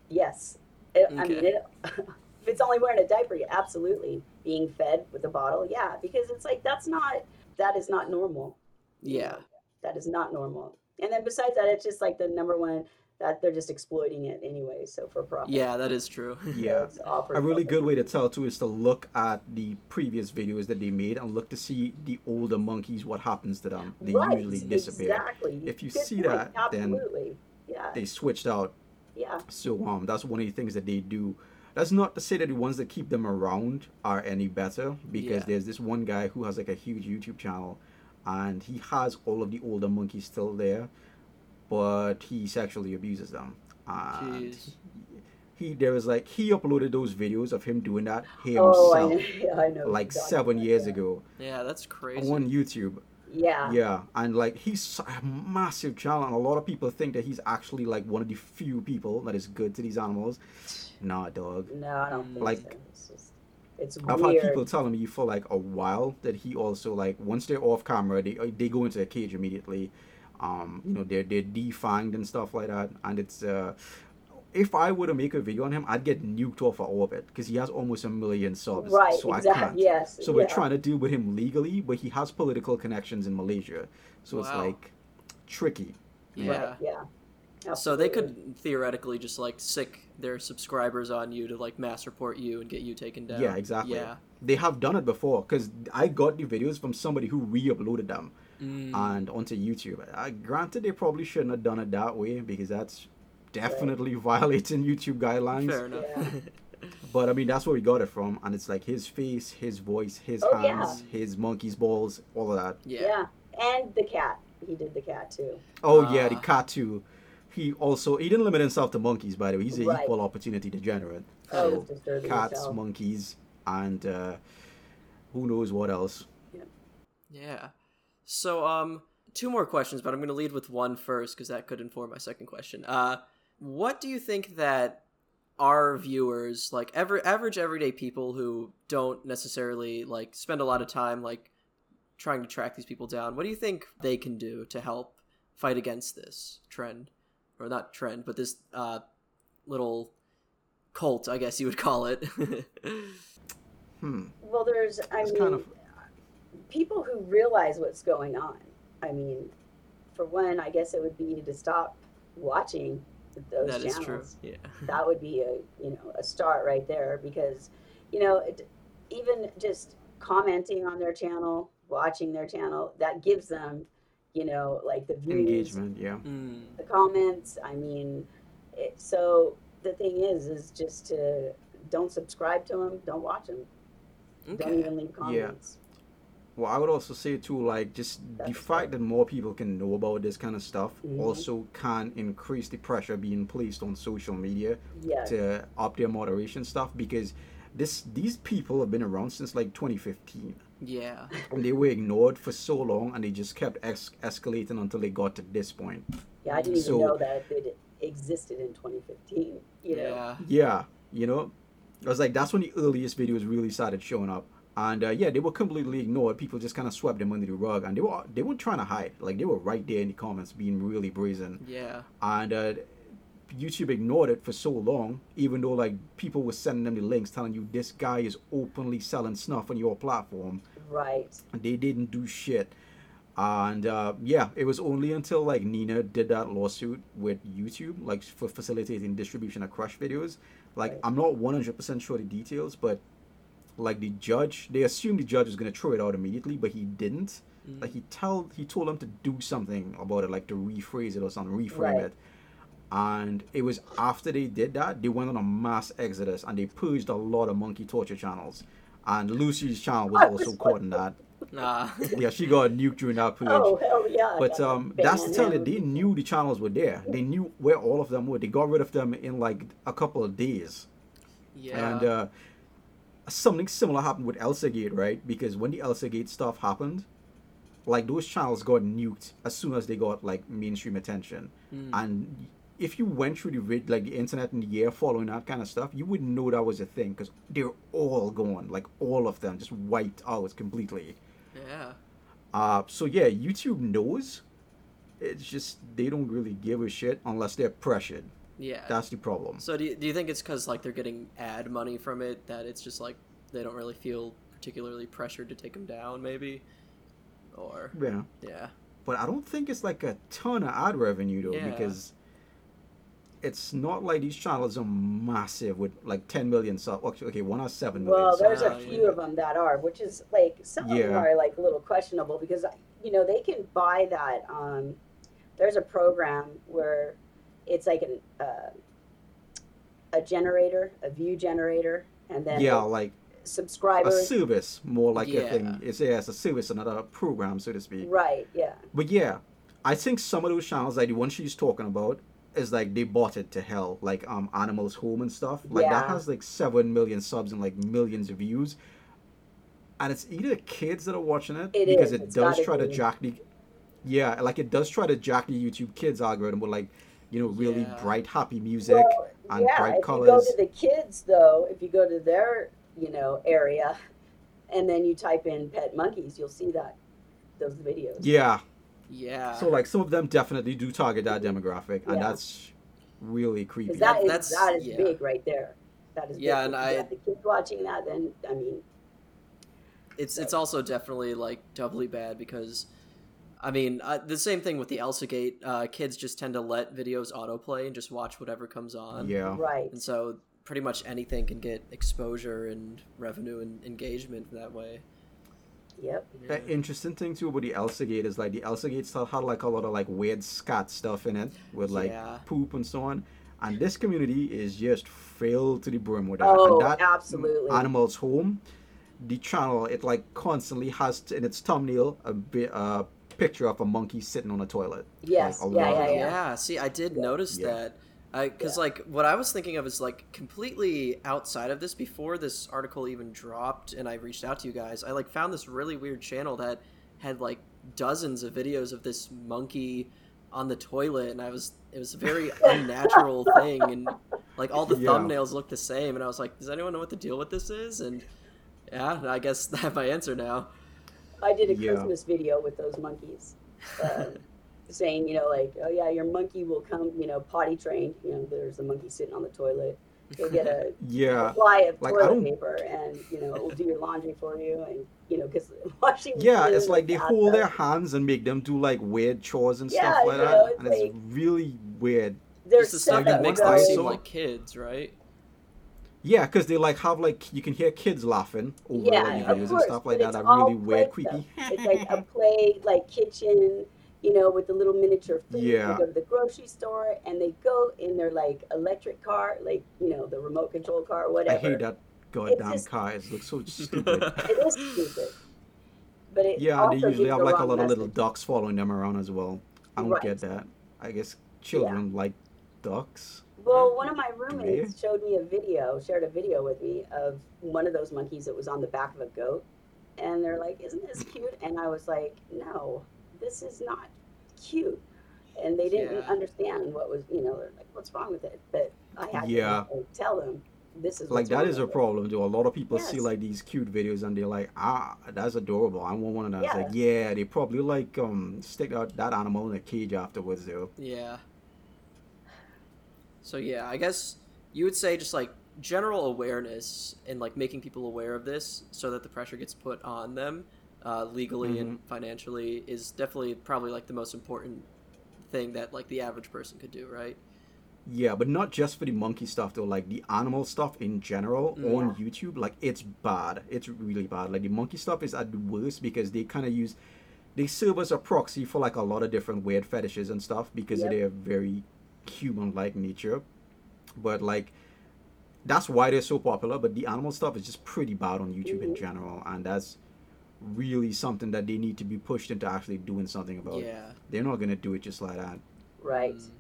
yes. It, I mean, it, if it's only wearing a diaper, yeah, absolutely. Being fed with a bottle, yeah, because it's like that's not that is not normal. yeah. that is not normal. And then besides that, it's just like the number one that they're just exploiting it anyway. So for profit. Yeah, that is true. Yeah. It's A really good way to tell too is to look at the previous videos that they made and look to see the older monkeys what happens to them. They right, usually disappear. Exactly. If you Good see point. that, then yeah, They switched out. yeah, So um that's one of the things that they do. That's not to say that the ones that keep them around are any better because Yeah. there's this one guy who has like a huge YouTube channel and he has all of the older monkeys still there, but he sexually abuses them. And Jeez. he there was like he uploaded those videos of him doing that Oh, I himself I know. like seven years that- ago Yeah, that's crazy. on YouTube. Yeah. Yeah, and like he's a massive channel, and a lot of people think that he's actually like one of the few people that is good to these animals. Nah, dog. No, I don't think Like- so. It's just, it's I've weird. had people telling me for like a while that he also like once they're off camera, they uh, they go into a cage immediately. Um, you know, they're they're defanged and stuff like that, and it's uh. If I were to make a video on him, I'd get nuked off of orbit because he has almost a million subs. right, so I can't. Yes. So yeah. we're trying to deal with him legally, but he has political connections in Malaysia, so it's like tricky. yeah. Right, yeah. So they could theoretically just like sic their subscribers on you to like mass report you and get you taken down. Yeah, exactly. Yeah. They have done it before because I got the videos from somebody who re-uploaded them Mm. and onto YouTube. Uh, granted, they probably shouldn't have done it that way because that's definitely violating YouTube guidelines. Fair enough. Yeah. But I mean, that's where we got it from, and it's like his face, his voice, his Oh, yeah. hands, his monkey's balls, all of that. yeah. yeah. And the cat. He did the cat too. Oh yeah, the Ah. cat too. He also he didn't limit himself to monkeys. By the way, he's an Right. equal opportunity degenerate. Oh, So it's disturbing as cats, hell. monkeys, and uh, who knows what else. Yeah. So, um, two more questions, but I'm going to lead with one first because that could inform my second question. Uh, what do you think that our viewers, like ever average everyday people who don't necessarily like spend a lot of time like trying to track these people down, what do you think they can do to help fight against this trend, or not trend, but this uh, little cult, I guess you would call it? Hmm. Well, there's, I It's mean, kind of people who realize what's going on. I mean, for one, I guess it would be to stop watching those that is channels. true. Yeah. That would be a you know a start right there because you know it, even just commenting on their channel, watching their channel, that gives them you know like the views, engagement. Yeah. Mm. the comments. I mean, it, so the thing is, is just to don't subscribe to them, don't watch them, don't even leave comments. Well, I would also say too, like just the That's fact that more people can know about this kind of stuff Mhm. also can increase the pressure being placed on social media Yes. to up their moderation stuff because this these people have been around since like 2015 Yeah. and they were ignored for so long and they just kept ex- escalating until they got to this point. Yeah, I didn't even know that it existed in 2015. You know, Yeah. Yeah, you know, I was like that's when the earliest videos really started showing up. And uh, yeah, they were completely ignored. People just kind of swept them under the rug, and they were they weren't trying to hide. Like they were right there in the comments, being really brazen. Yeah. And uh, YouTube ignored it for so long, even though like people were sending them the links telling you this guy is openly selling snuff on your platform. Right. They didn't do shit. And uh, yeah, it was only until like Nina did that lawsuit with YouTube, like for facilitating distribution of Crush videos. Like Right. I'm not 100% sure the details, but like the judge, they assumed the judge was gonna throw it out immediately, but he didn't. Like he tell he told them to do something about it, like to rephrase it or something, reframe Right. it. And it was after they did that, they went on a mass exodus and they purged a lot of monkey torture channels. And Lucy's channel was also caught in that. Nah. Yeah, she got nuked during that purge. Oh hell yeah. But um, that's to tell you, they knew the channels were there. They knew where all of them were. They got rid of them in like a couple of days. yeah. And uh, something similar happened with Elsagate, right? Because when the Elsagate stuff happened, like those channels got nuked as soon as they got like mainstream attention. Hmm. And if you went through the like the internet in the year following that kind of stuff, you wouldn't know that was a thing because they're all gone, like all of them, just wiped out completely. yeah. Uh, so yeah, YouTube knows. It's just they don't really give a shit unless they're pressured. Yeah. That's the problem. So do you, do you think it's because like they're getting ad money from it that it's just like they don't really feel particularly pressured to take them down, maybe? Or Yeah, yeah, but I don't think it's like a ton of ad revenue though Yeah. because it's not like these channels are massive with like 10 million subs. Okay, okay, one has seven million. Well, there's subs. a few of them that are, which is like some of them are like a little questionable because you know they can buy that. Um, there's a program where it's like an uh, a generator, a view generator, and then yeah, like subscribers. a subscribers. service, more like a thing. It's yeah, it's a service, another program, so to speak. Right. Yeah. But yeah, I think some of those channels, like the one she's talking about, is like they bought it to hell, like um Animals Home and stuff. Like that has like seven million subs and like millions of views. And it's either kids that are watching it, It because is, it it's does gotta try to be. jack the Yeah, like it does try to jack the YouTube kids algorithm with like, you know, really Yeah. bright, happy music. Well, and yeah. bright if colours. you go to the kids though, if you go to their you know area, and then you type in pet monkeys, you'll see that those videos. Yeah. yeah. So like some of them definitely do target that demographic, and Yeah. that's really creepy. That That- is that's- that is yeah. big right there. That is Yeah, big. and If I- you have the kids watching that, then I mean, it's it's also definitely like doubly bad because I mean uh, the same thing with the Elsagate. Uh, kids just tend to let videos autoplay and just watch whatever comes on. yeah. right? And so pretty much anything can get exposure and revenue and engagement that way. Yep. The interesting thing too about the Elsagate is like the Elsagate stuff had like a lot of like weird scat stuff in it with like Yeah. poop and so on. And this community is just filled to the brim with that. Oh, and that absolutely. Animals Home, the channel, it like constantly has t- in its thumbnail a bit uh picture of a monkey sitting on a toilet. Yes. Like, a yeah, yeah, yeah. Yeah, see, I did notice Yeah. that. Because, Yeah. like, what I was thinking of is, like, completely outside of this before this article even dropped and I reached out to you guys. I, like, found this really weird channel that had, like, dozens of videos of this monkey on the toilet. And I was, it was a very unnatural thing. And, like, all the Yeah. thumbnails looked the same. And I was like, does anyone know what the deal with this is? And, yeah, I guess I have my answer now. I did a Yeah. Christmas video with those monkeys, uh, saying, you know, like, oh yeah, your monkey will come, you know, potty trained. You know, there's a monkey sitting on the toilet. You'll get a Yeah. supply of Like, toilet paper, and you know, it will do your laundry for you, and you know, because washing. Yeah, it's like they and hold their hands and make them do like weird chores and Yeah, stuff like you that. it's and it's really weird. There's Just the stuff stuff that that makes one them seem like kids, right? Yeah, because they like have like you can hear kids laughing over Yeah, videos and stuff like that. That really weird, creepy. It's like a play, like kitchen, you know, with the little miniature food. Yeah. They go to the grocery store and they go in their like electric car, like you know, the remote control car, or whatever. I hate that goddamn just- car. It looks so stupid. It is stupid. But it yeah, also they usually have the like a lot of little ducks following them around as well. I don't Right. get that. I guess children like ducks. Well, one of my roommates showed me a video, shared a video with me of one of those monkeys that was on the back of a goat. And they're like, Isn't this cute? And I was like, No, this is not cute. And they didn't Yeah. understand what was, you know, they're like, What's wrong with it? But I had Yeah. to tell them this is Like what's that wrong is a it." problem. Do a lot of people see like these cute videos and they're like, ah, that's adorable. I want one of those. It's Yeah. like, yeah, they probably like um stick out that animal in a cage afterwards though. Yeah. So yeah, I guess you would say just like general awareness and like making people aware of this so that the pressure gets put on them uh, legally and financially is definitely probably like the most important thing that like the average person could do, right? Yeah, but not just for the monkey stuff though. Like the animal stuff in general on YouTube, like it's bad. It's really bad. Like the monkey stuff is at the worst because they kind of use, they serve as a proxy for like a lot of different weird fetishes and stuff because Yep. their very human-like nature. But like, that's why they're so popular. But the animal stuff is just pretty bad on YouTube in Mhm. general, and that's really something that they need to be pushed into actually doing something about. Yeah. They're not gonna do it just like that. Right. Mm.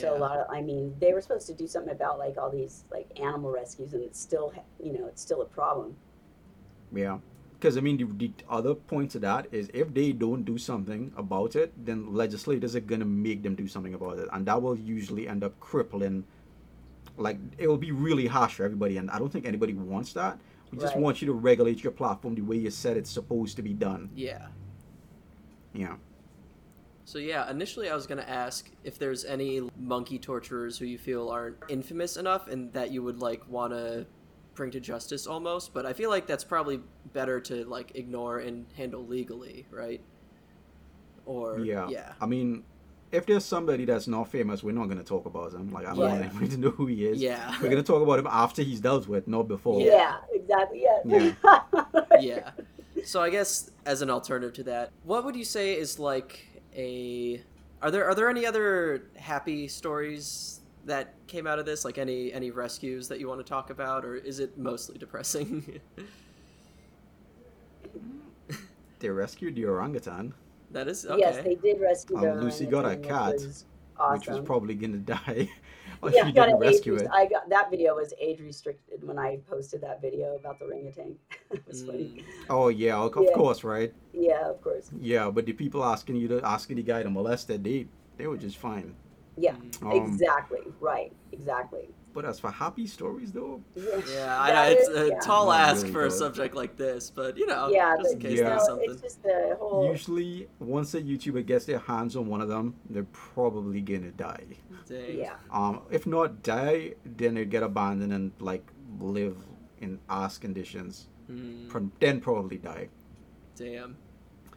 So a lot of, I mean, they were supposed to do something about like all these like animal rescues, and it's still, you know, it's still a problem. Yeah. Because, I mean, the, the other point to that is if they don't do something about it, then legislators are going to make them do something about it. And that will usually end up crippling, like, it will be really harsh for everybody. And I don't think anybody wants that. We just Right. want you to regulate your platform the way you said it's supposed to be done. Yeah. Yeah. So yeah, initially I was gonna ask if there's any monkey torturers who you feel aren't infamous enough and that you would like want to bring to justice almost, but I feel like that's probably better to like ignore and handle legally, right? Or Yeah. yeah, I mean, if there's somebody that's not famous, we're not going to talk about him. Like, I don't want Yeah. anybody to know who he is. yeah, We're going to talk about him after he's dealt with, not before. Yeah, exactly. Yeah. Yeah. yeah. So I guess as an alternative to that, what would you say is like a are there are there any other happy stories that came out of this? Like any any rescues that you want to talk about, or is it mostly depressing? They rescued the orangutan, that is okay. Yes, they did rescue Um, the Lucy got a orangutan, which cat, was awesome. which was probably going to die. if yeah, she I got didn't rescue it. I got that video was age restricted when I posted that video about the orangutan. it was Mm. funny. Oh yeah, of Yeah. course, right? Yeah, of course. Yeah, but the people asking you to asking the guy to molest that they they were just fine. Yeah, Um, exactly. Right. Exactly. But as for happy stories though, Yeah. Yeah, I know it's is- a yeah. tall Not ask really for a subject like this, but you know, yeah, just in case Yeah. there's something. it's just the whole. usually once a YouTuber gets their hands on one of them, they're probably gonna die. Dang. Yeah. Um, if not die, then they get abandoned and like live in ass conditions. Mm, Pro- Then probably die. damn.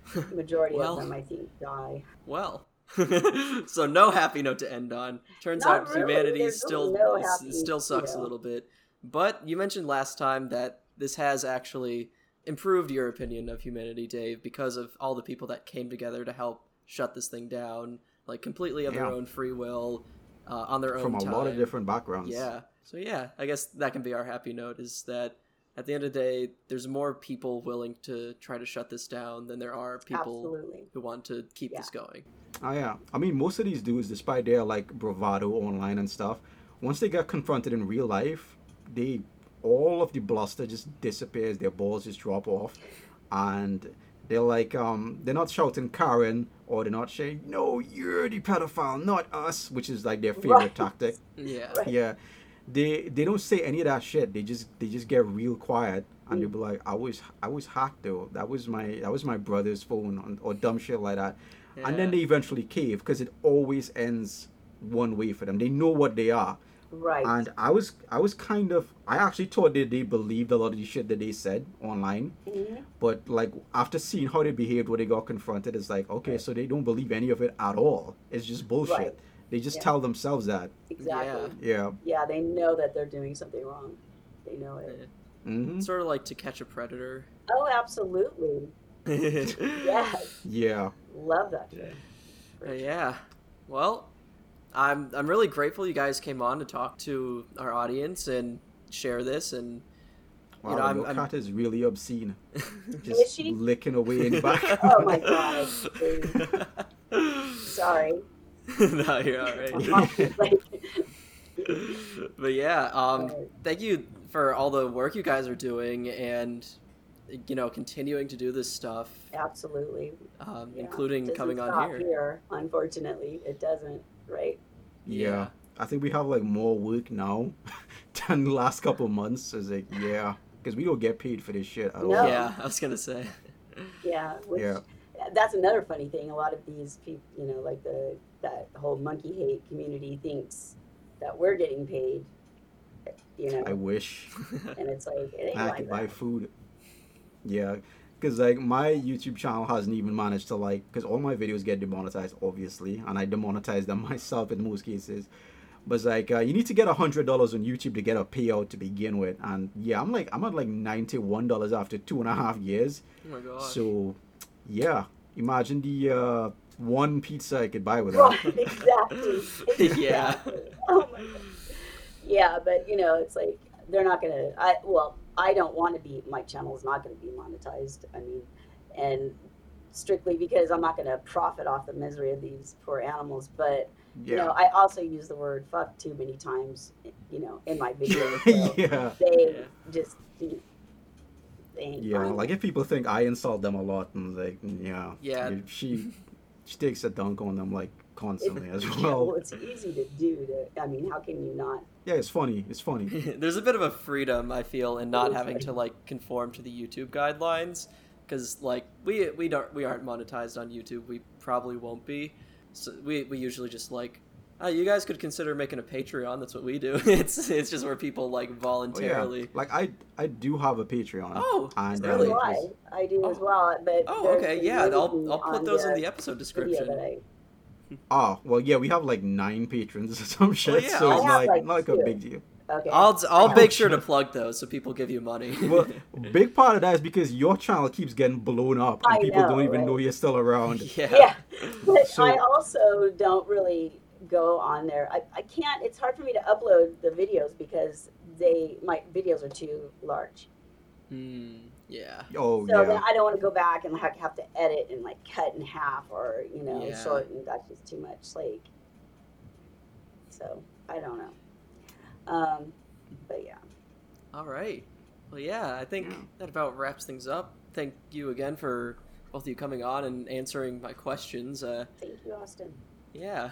Majority Well. of them, I think, die. Well, so no happy note to end on. Turns Not out really. humanity There's still no happy, still sucks you a little bit. But you mentioned last time that this has actually improved your opinion of humanity, Dave, because of all the people that came together to help shut this thing down, like completely of their own free will, uh, on their own From a time. lot of different backgrounds. Yeah. So yeah, I guess that can be our happy note is that at the end of the day, there's more people willing to try to shut this down than there are people Absolutely. who want to keep Yeah. this going. Oh yeah. I mean, most of these dudes, despite their like bravado online and stuff, once they get confronted in real life, they all of the bluster just disappears. Their balls just drop off, and they're like, um, they're not shouting Karen or they're not saying, "No, you're the pedophile, not us," which is like their favorite Right. tactic. Yeah. Right. Yeah, they they don't say any of that shit. They just they just get real quiet and they'll be like, "I was I was hacked though. That was my that was my brother's phone or, or dumb shit like that." And then they eventually cave because it always ends one way for them. They know what they are. Right. And I was I was kind of I actually thought that they believed a lot of the shit that they said online. Mhm. But like after seeing how they behaved when they got confronted, it's like okay, so they don't believe any of it at all. It's just bullshit. Right. They just Yeah. tell themselves that. Exactly. Yeah. Yeah. they know that they're doing something wrong. They know it. hmm It's sort of like to catch a predator. Oh, absolutely. Yes. Yeah. Love that shit. Uh, yeah. Well, I'm I'm really grateful you guys came on to talk to our audience and share this and Wow, you know I'm, your I'm cat is really obscene. Is Just she? licking away in back. Oh my god. Sorry. no, you're all right. but yeah, um, thank you for all the work you guys are doing and you know continuing to do this stuff, absolutely. um, Yeah. including coming on stop here. Unfortunately, it doesn't. Right. Yeah. I think we have like more work now than the last couple of months. It's like, yeah, because we don't get paid for this shit at all. No. Yeah, I was gonna say. Yeah. Which, Yeah. That's another funny thing. A lot of these people, you know, like the that whole monkey hate community thinks that we're getting paid. You know, I wish and it's like it ain't I like could buy food. Yeah, because like my YouTube channel hasn't even managed to like because all my videos get demonetized obviously, and I demonetize them myself in most cases. But it's like uh, you need to get a hundred dollars on YouTube to get a payout to begin with, and yeah, I'm like I'm at like ninety one dollars after two and a half years. Oh my god. So, yeah, imagine the uh, one pizza I could buy with Right, that. exactly. Yeah. Oh my god. Yeah, but you know, it's like they're not gonna. I well, I don't want to be. My channel is not going to be monetized. I mean, and strictly because I'm not going to profit off the misery of these poor animals. But you know, I also use the word "fuck" too many times. You know, in my videos. So yeah, they Yeah. just you know, yeah. fine. Like if people think I insult them a lot, and like, yeah, Yeah. she she takes a dunk on them like constantly as Yeah, well, well. it's easy to do. To I mean, how can you not? Yeah, it's funny. It's funny. There's a bit of a freedom I feel in not is having to like conform to the YouTube guidelines because like we we don't we aren't monetized on YouTube. We probably won't be. So we we usually just like. Oh, you guys could consider making a Patreon. That's what we do. It's it's just where people like Oh, yeah. voluntarily. Like I I do have a Patreon. Oh, and really? Uh, I. it's- I do as Oh. well. But Oh, okay, yeah. I'll I'll put on those in the the episode description. Oh well, yeah, we have like nine patrons or some shit, yeah, so it's not like, like, not like a big deal. Okay. I'll I'll Oh, make sure to plug those so people give you money. Well, big part of that is because your channel keeps getting blown up, and I people don't even right? know you're still around. yeah. yeah. But So- I also don't really go on there. I, I can't. It's hard for me to upload the videos because they my videos are too large. Hmm, yeah. Oh So yeah. then I don't want to go back and like have to edit and like cut in half or you know Yeah. shorten. That's just too much. Like. So I don't know. Um, but yeah. All right. Well, yeah, I think Yeah. that about wraps things up. Thank you again for both of you coming on and answering my questions. Uh, Thank you, Austin. yeah.